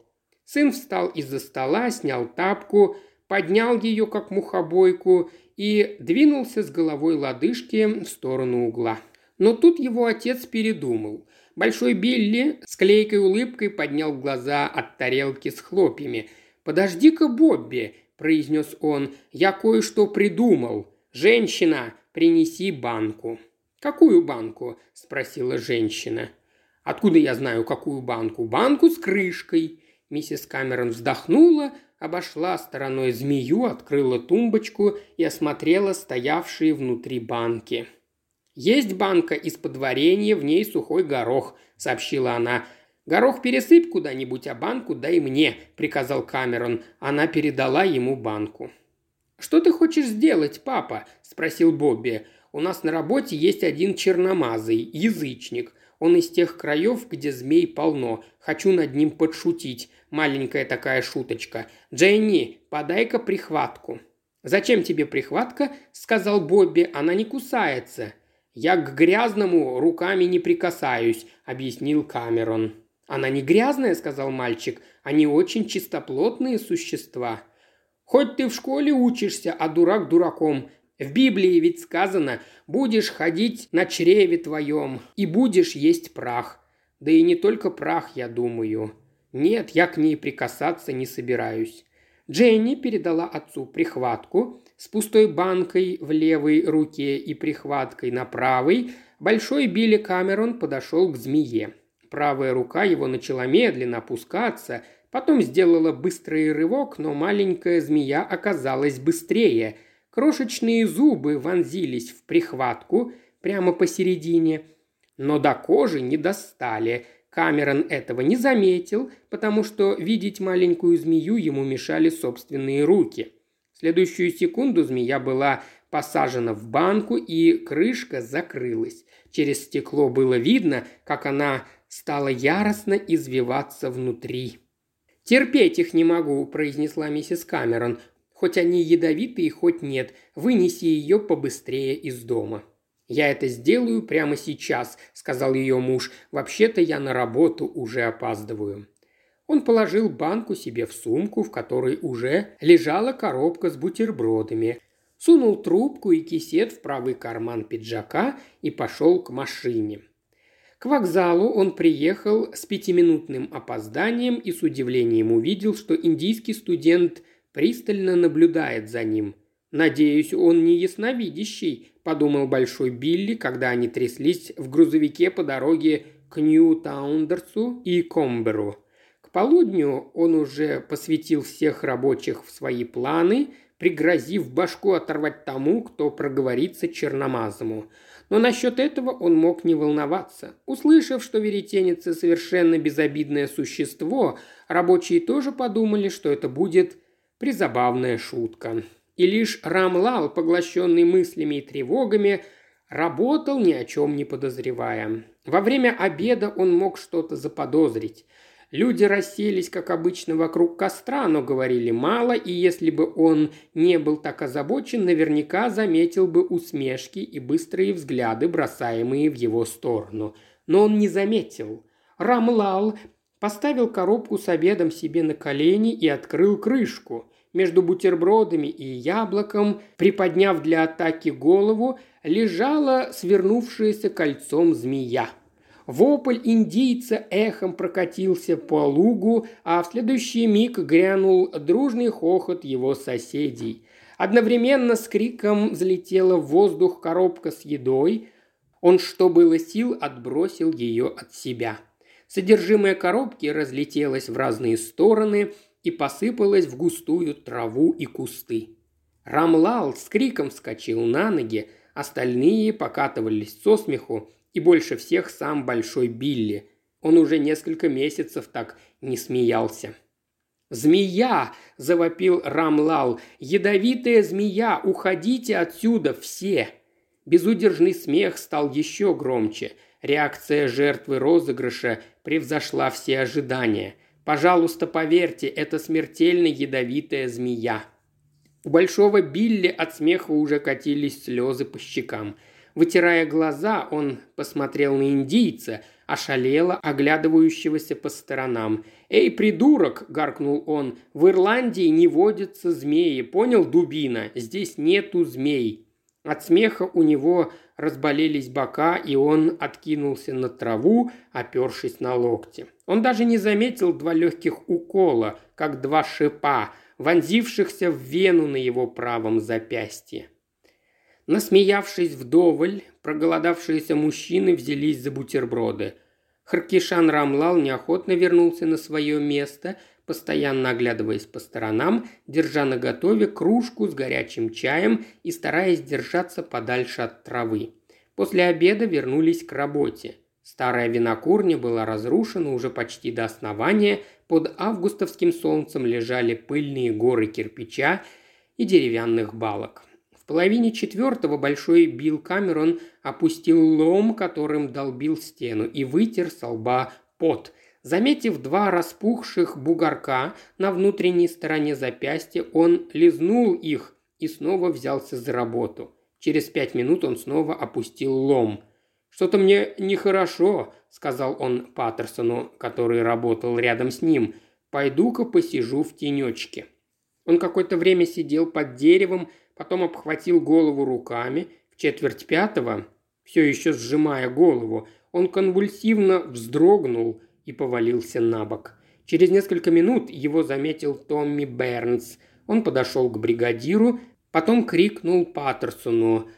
Сын встал из-за стола, снял тапку, поднял ее, как мухобойку, и двинулся с головой лодыжки в сторону угла. Но тут его отец передумал. Большой Билли с клейкой улыбкой поднял глаза от тарелки с хлопьями. «Подожди-ка, Бобби!» – произнес он. «Я кое-что придумал. Женщина, принеси банку». «Какую банку?» – спросила женщина. «Откуда я знаю, какую банку?» «Банку с крышкой». Миссис Камерон вздохнула, обошла стороной змею, открыла тумбочку и осмотрела стоявшие внутри банки. «Есть банка из-под варенья, в ней сухой горох», — сообщила она. «Горох пересыпь куда-нибудь, а банку дай мне», — приказал Камерон. Она передала ему банку. «Что ты хочешь сделать, папа?» – спросил Бобби. «У нас на работе есть один черномазый, язычник. Он из тех краев, где змей полно. Хочу над ним подшутить. Маленькая такая шуточка. Дженни, подай-ка прихватку». «Зачем тебе прихватка?» – сказал Бобби. «Она не кусается». «Я к грязному руками не прикасаюсь», – объяснил Камерон. «Она не грязная», – сказал мальчик. «Они очень чистоплотные существа». «Хоть ты в школе учишься, а дурак дураком. В Библии ведь сказано, будешь ходить на чреве твоем и будешь есть прах. Да и не только прах, я думаю. Нет, я к ней прикасаться не собираюсь. Дженни передала отцу прихватку с пустой банкой в левой руке и прихваткой на правой. Большой Билли Камерон подошел к змее. Правая рука его начала медленно опускаться, потом сделала быстрый рывок, но маленькая змея оказалась быстрее. Крошечные зубы вонзились в прихватку прямо посередине, но до кожи не достали – Камерон этого не заметил, потому что видеть маленькую змею ему мешали собственные руки. В следующую секунду змея была посажена в банку, и крышка закрылась. Через стекло было видно, как она стала яростно извиваться внутри. «Терпеть их не могу», – произнесла миссис Камерон. «Хоть они ядовитые, хоть нет, вынеси ее побыстрее из дома». «Я это сделаю прямо сейчас», – сказал ее муж. «Вообще-то я на работу уже опаздываю». Он положил банку себе в сумку, в которой уже лежала коробка с бутербродами, сунул трубку и кисет в правый карман пиджака и пошел к машине. К вокзалу он приехал с пятиминутным опозданием и с удивлением увидел, что индийский студент пристально наблюдает за ним. «Надеюсь, он не ясновидящий», подумал Большой Билли, когда они тряслись в грузовике по дороге к Нью-Таундерсу и Комберу. К полудню он уже посвятил всех рабочих в свои планы, пригрозив башку оторвать тому, кто проговорится черномазому. Но насчет этого он мог не волноваться. Услышав, что веретеница совершенно безобидное существо, рабочие тоже подумали, что это будет призабавная шутка. И лишь Рамлал, поглощенный мыслями и тревогами, работал ни о чем не подозревая. Во время обеда он мог что-то заподозрить. Люди расселись, как обычно, вокруг костра, но говорили мало, и если бы он не был так озабочен, наверняка заметил бы усмешки и быстрые взгляды, бросаемые в его сторону. Но он не заметил. Рамлал поставил коробку с обедом себе на колени и открыл крышку. Между бутербродами и яблоком, приподняв для атаки голову, лежала свернувшаяся кольцом змея. Вопль индийца эхом прокатился по лугу, а в следующий миг грянул дружный хохот его соседей. Одновременно с криком взлетела в воздух коробка с едой. Он, что было сил, отбросил ее от себя. Содержимое коробки разлетелось в разные стороны и посыпалось в густую траву и кусты. Рамлал с криком вскочил на ноги, остальные покатывались со смеху, и больше всех сам Большой Билли. Он уже несколько месяцев так не смеялся. «Змея!» – завопил Рамлал. «Ядовитая змея! Уходите отсюда все!» Безудержный смех стал еще громче. Реакция жертвы розыгрыша превзошла все ожидания. «Пожалуйста, поверьте, это смертельно ядовитая змея!» У Большого Билли от смеха уже катились слезы по щекам – Вытирая глаза, он посмотрел на индийца, ошалело оглядывающегося по сторонам. «Эй, придурок!» – гаркнул он. «В Ирландии не водятся змеи, понял, дубина? Здесь нету змей!» От смеха у него разболелись бока, и он откинулся на траву, опершись на локти. Он даже не заметил два легких укола, как два шипа, вонзившихся в вену на его правом запястье. Насмеявшись вдоволь, проголодавшиеся мужчины взялись за бутерброды. Харкишан Рамлал неохотно вернулся на свое место, постоянно оглядываясь по сторонам, держа на готове кружку с горячим чаем и стараясь держаться подальше от травы. После обеда вернулись к работе. Старая винокурня была разрушена уже почти до основания, под августовским солнцем лежали пыльные горы кирпича и деревянных балок половине четвертого большой Билл Камерон опустил лом, которым долбил стену, и вытер со лба пот. Заметив два распухших бугорка на внутренней стороне запястья, он лизнул их и снова взялся за работу. Через пять минут он снова опустил лом. «Что-то мне нехорошо», — сказал он Паттерсону, который работал рядом с ним. «Пойду-ка посижу в тенечке». Он какое-то время сидел под деревом, потом обхватил голову руками. В четверть пятого, все еще сжимая голову, он конвульсивно вздрогнул и повалился на бок. Через несколько минут его заметил Томми Бернс. Он подошел к бригадиру, потом крикнул Паттерсону.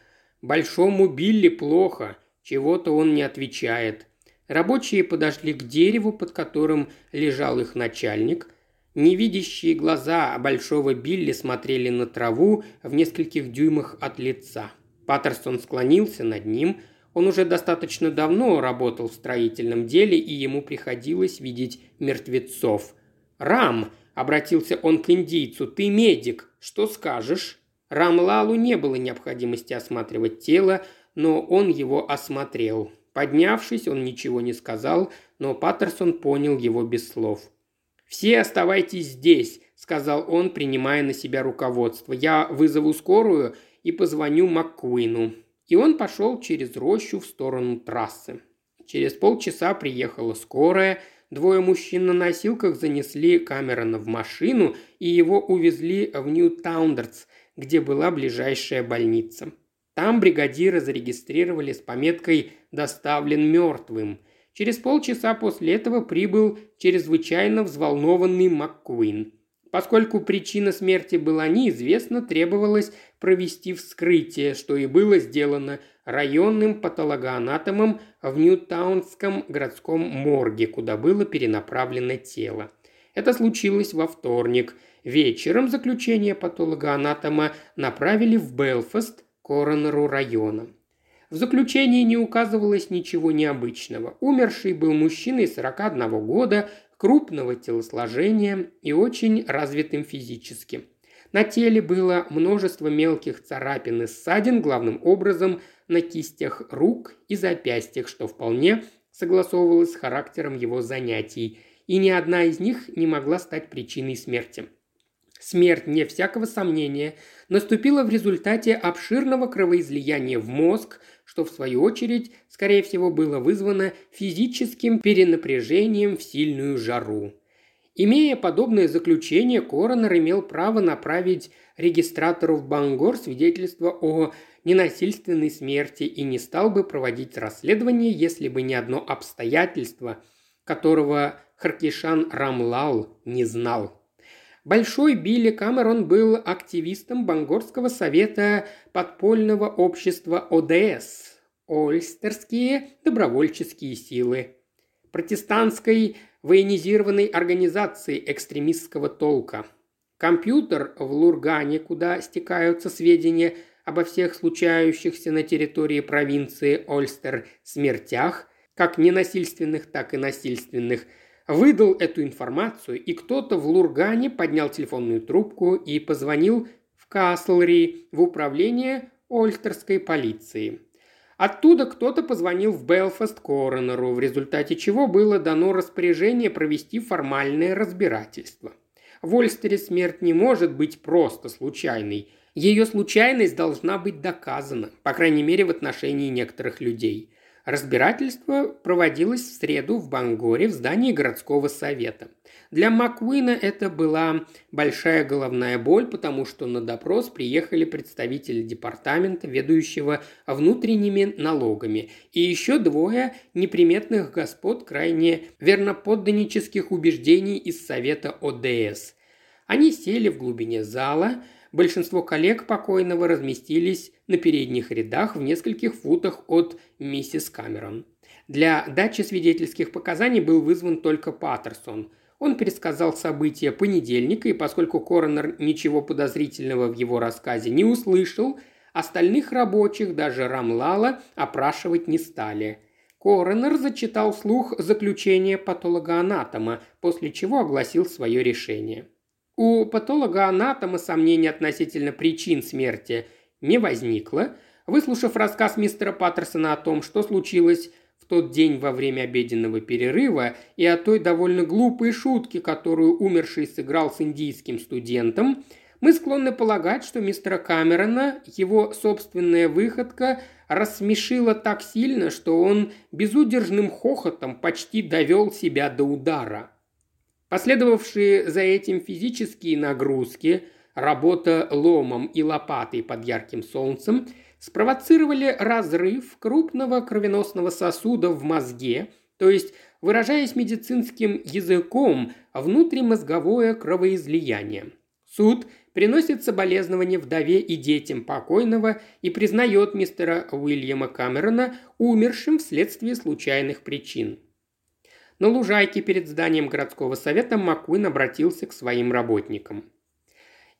«Большому Билли плохо, чего-то он не отвечает». Рабочие подошли к дереву, под которым лежал их начальник – Невидящие глаза Большого Билли смотрели на траву в нескольких дюймах от лица. Паттерсон склонился над ним. Он уже достаточно давно работал в строительном деле, и ему приходилось видеть мертвецов. «Рам!» – обратился он к индийцу. «Ты медик. Что скажешь?» Рамлалу не было необходимости осматривать тело, но он его осмотрел. Поднявшись, он ничего не сказал, но Паттерсон понял его без слов. «Все оставайтесь здесь», – сказал он, принимая на себя руководство. «Я вызову скорую и позвоню МакКуину». И он пошел через рощу в сторону трассы. Через полчаса приехала скорая, двое мужчин на носилках занесли Камерона в машину и его увезли в Нью-Таундерс, где была ближайшая больница. Там бригадира зарегистрировали с пометкой «Доставлен мертвым», Через полчаса после этого прибыл чрезвычайно взволнованный МакКуин. Поскольку причина смерти была неизвестна, требовалось провести вскрытие, что и было сделано районным патологоанатомом в Ньютаунском городском морге, куда было перенаправлено тело. Это случилось во вторник. Вечером заключение патологоанатома направили в Белфаст, коронеру района. В заключении не указывалось ничего необычного. Умерший был мужчиной 41 года, крупного телосложения и очень развитым физически. На теле было множество мелких царапин и ссадин, главным образом на кистях рук и запястьях, что вполне согласовывалось с характером его занятий, и ни одна из них не могла стать причиной смерти. Смерть, не всякого сомнения, наступила в результате обширного кровоизлияния в мозг, что в свою очередь, скорее всего, было вызвано физическим перенапряжением в сильную жару. Имея подобное заключение, коронер имел право направить регистратору в Бангор свидетельство о ненасильственной смерти и не стал бы проводить расследование, если бы ни одно обстоятельство, которого Харкишан Рамлал не знал. Большой Билли Камерон был активистом Бангорского совета подпольного общества ОДС – Ольстерские добровольческие силы, протестантской военизированной организации экстремистского толка. Компьютер в Лургане, куда стекаются сведения обо всех случающихся на территории провинции Ольстер смертях, как ненасильственных, так и насильственных – выдал эту информацию, и кто-то в Лургане поднял телефонную трубку и позвонил в Каслри, в управление Ольстерской полиции. Оттуда кто-то позвонил в Белфаст Коронеру, в результате чего было дано распоряжение провести формальное разбирательство. В Ольстере смерть не может быть просто случайной. Ее случайность должна быть доказана, по крайней мере в отношении некоторых людей. Разбирательство проводилось в среду в Бангоре в здании городского совета. Для Макуина это была большая головная боль, потому что на допрос приехали представители департамента, ведущего внутренними налогами, и еще двое неприметных господ крайне верноподданнических убеждений из совета ОДС. Они сели в глубине зала – Большинство коллег покойного разместились на передних рядах в нескольких футах от миссис Камерон. Для дачи свидетельских показаний был вызван только Паттерсон. Он пересказал события понедельника, и поскольку коронер ничего подозрительного в его рассказе не услышал, остальных рабочих, даже Рамлала, опрашивать не стали. Коронер зачитал слух заключение патологоанатома, после чего огласил свое решение – у патолога-анатома сомнений относительно причин смерти не возникло. Выслушав рассказ мистера Паттерсона о том, что случилось в тот день во время обеденного перерыва и о той довольно глупой шутке, которую умерший сыграл с индийским студентом, мы склонны полагать, что мистера Камерона его собственная выходка рассмешила так сильно, что он безудержным хохотом почти довел себя до удара. Последовавшие за этим физические нагрузки, работа ломом и лопатой под ярким солнцем, спровоцировали разрыв крупного кровеносного сосуда в мозге, то есть, выражаясь медицинским языком, внутримозговое кровоизлияние. Суд приносит соболезнования вдове и детям покойного и признает мистера Уильяма Камерона умершим вследствие случайных причин. На лужайке перед зданием городского совета Маккуин обратился к своим работникам.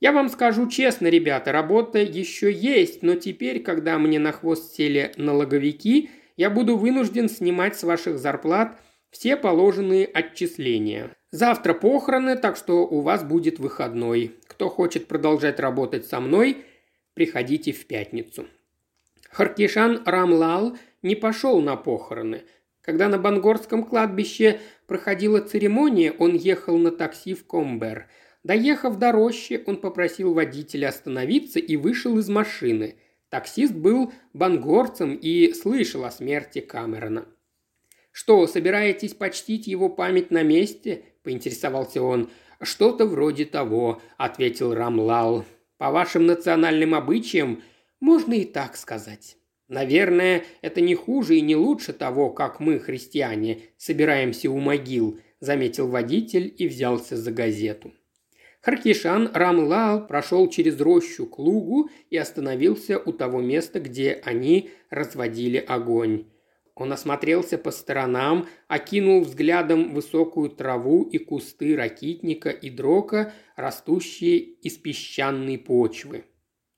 «Я вам скажу честно, ребята, работа еще есть, но теперь, когда мне на хвост сели налоговики, я буду вынужден снимать с ваших зарплат все положенные отчисления. Завтра похороны, так что у вас будет выходной. Кто хочет продолжать работать со мной, приходите в пятницу». Харкишан Рамлал не пошел на похороны – когда на Бангорском кладбище проходила церемония, он ехал на такси в Комбер. Доехав до рощи, он попросил водителя остановиться и вышел из машины. Таксист был бангорцем и слышал о смерти Камерона. «Что, собираетесь почтить его память на месте?» – поинтересовался он. «Что-то вроде того», – ответил Рамлал. «По вашим национальным обычаям можно и так сказать». Наверное, это не хуже и не лучше того, как мы, христиане, собираемся у могил», – заметил водитель и взялся за газету. Харкишан Рамлал прошел через рощу к лугу и остановился у того места, где они разводили огонь. Он осмотрелся по сторонам, окинул взглядом высокую траву и кусты ракитника и дрока, растущие из песчаной почвы.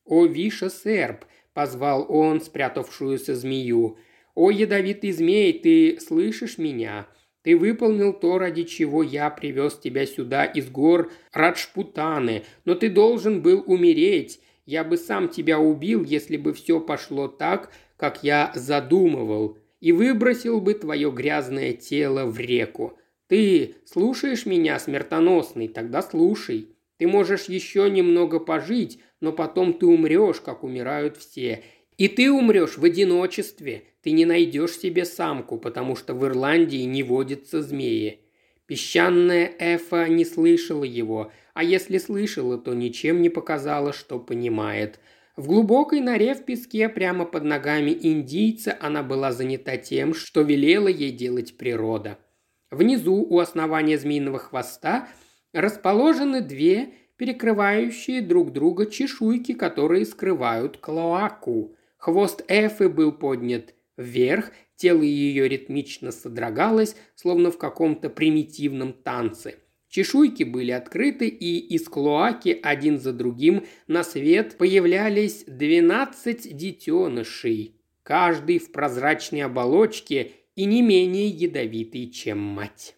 «О, Виша Серб!» – позвал он спрятавшуюся змею. «О, ядовитый змей, ты слышишь меня? Ты выполнил то, ради чего я привез тебя сюда из гор Раджпутаны, но ты должен был умереть. Я бы сам тебя убил, если бы все пошло так, как я задумывал, и выбросил бы твое грязное тело в реку. Ты слушаешь меня, смертоносный, тогда слушай. Ты можешь еще немного пожить, но потом ты умрешь, как умирают все. И ты умрешь в одиночестве. Ты не найдешь себе самку, потому что в Ирландии не водятся змеи. Песчаная Эфа не слышала его, а если слышала, то ничем не показала, что понимает. В глубокой норе в песке прямо под ногами индийца она была занята тем, что велела ей делать природа. Внизу, у основания змеиного хвоста, расположены две перекрывающие друг друга чешуйки, которые скрывают клоаку. Хвост Эфы был поднят вверх, тело ее ритмично содрогалось, словно в каком-то примитивном танце. Чешуйки были открыты, и из клоаки один за другим на свет появлялись двенадцать детенышей, каждый в прозрачной оболочке и не менее ядовитый, чем мать.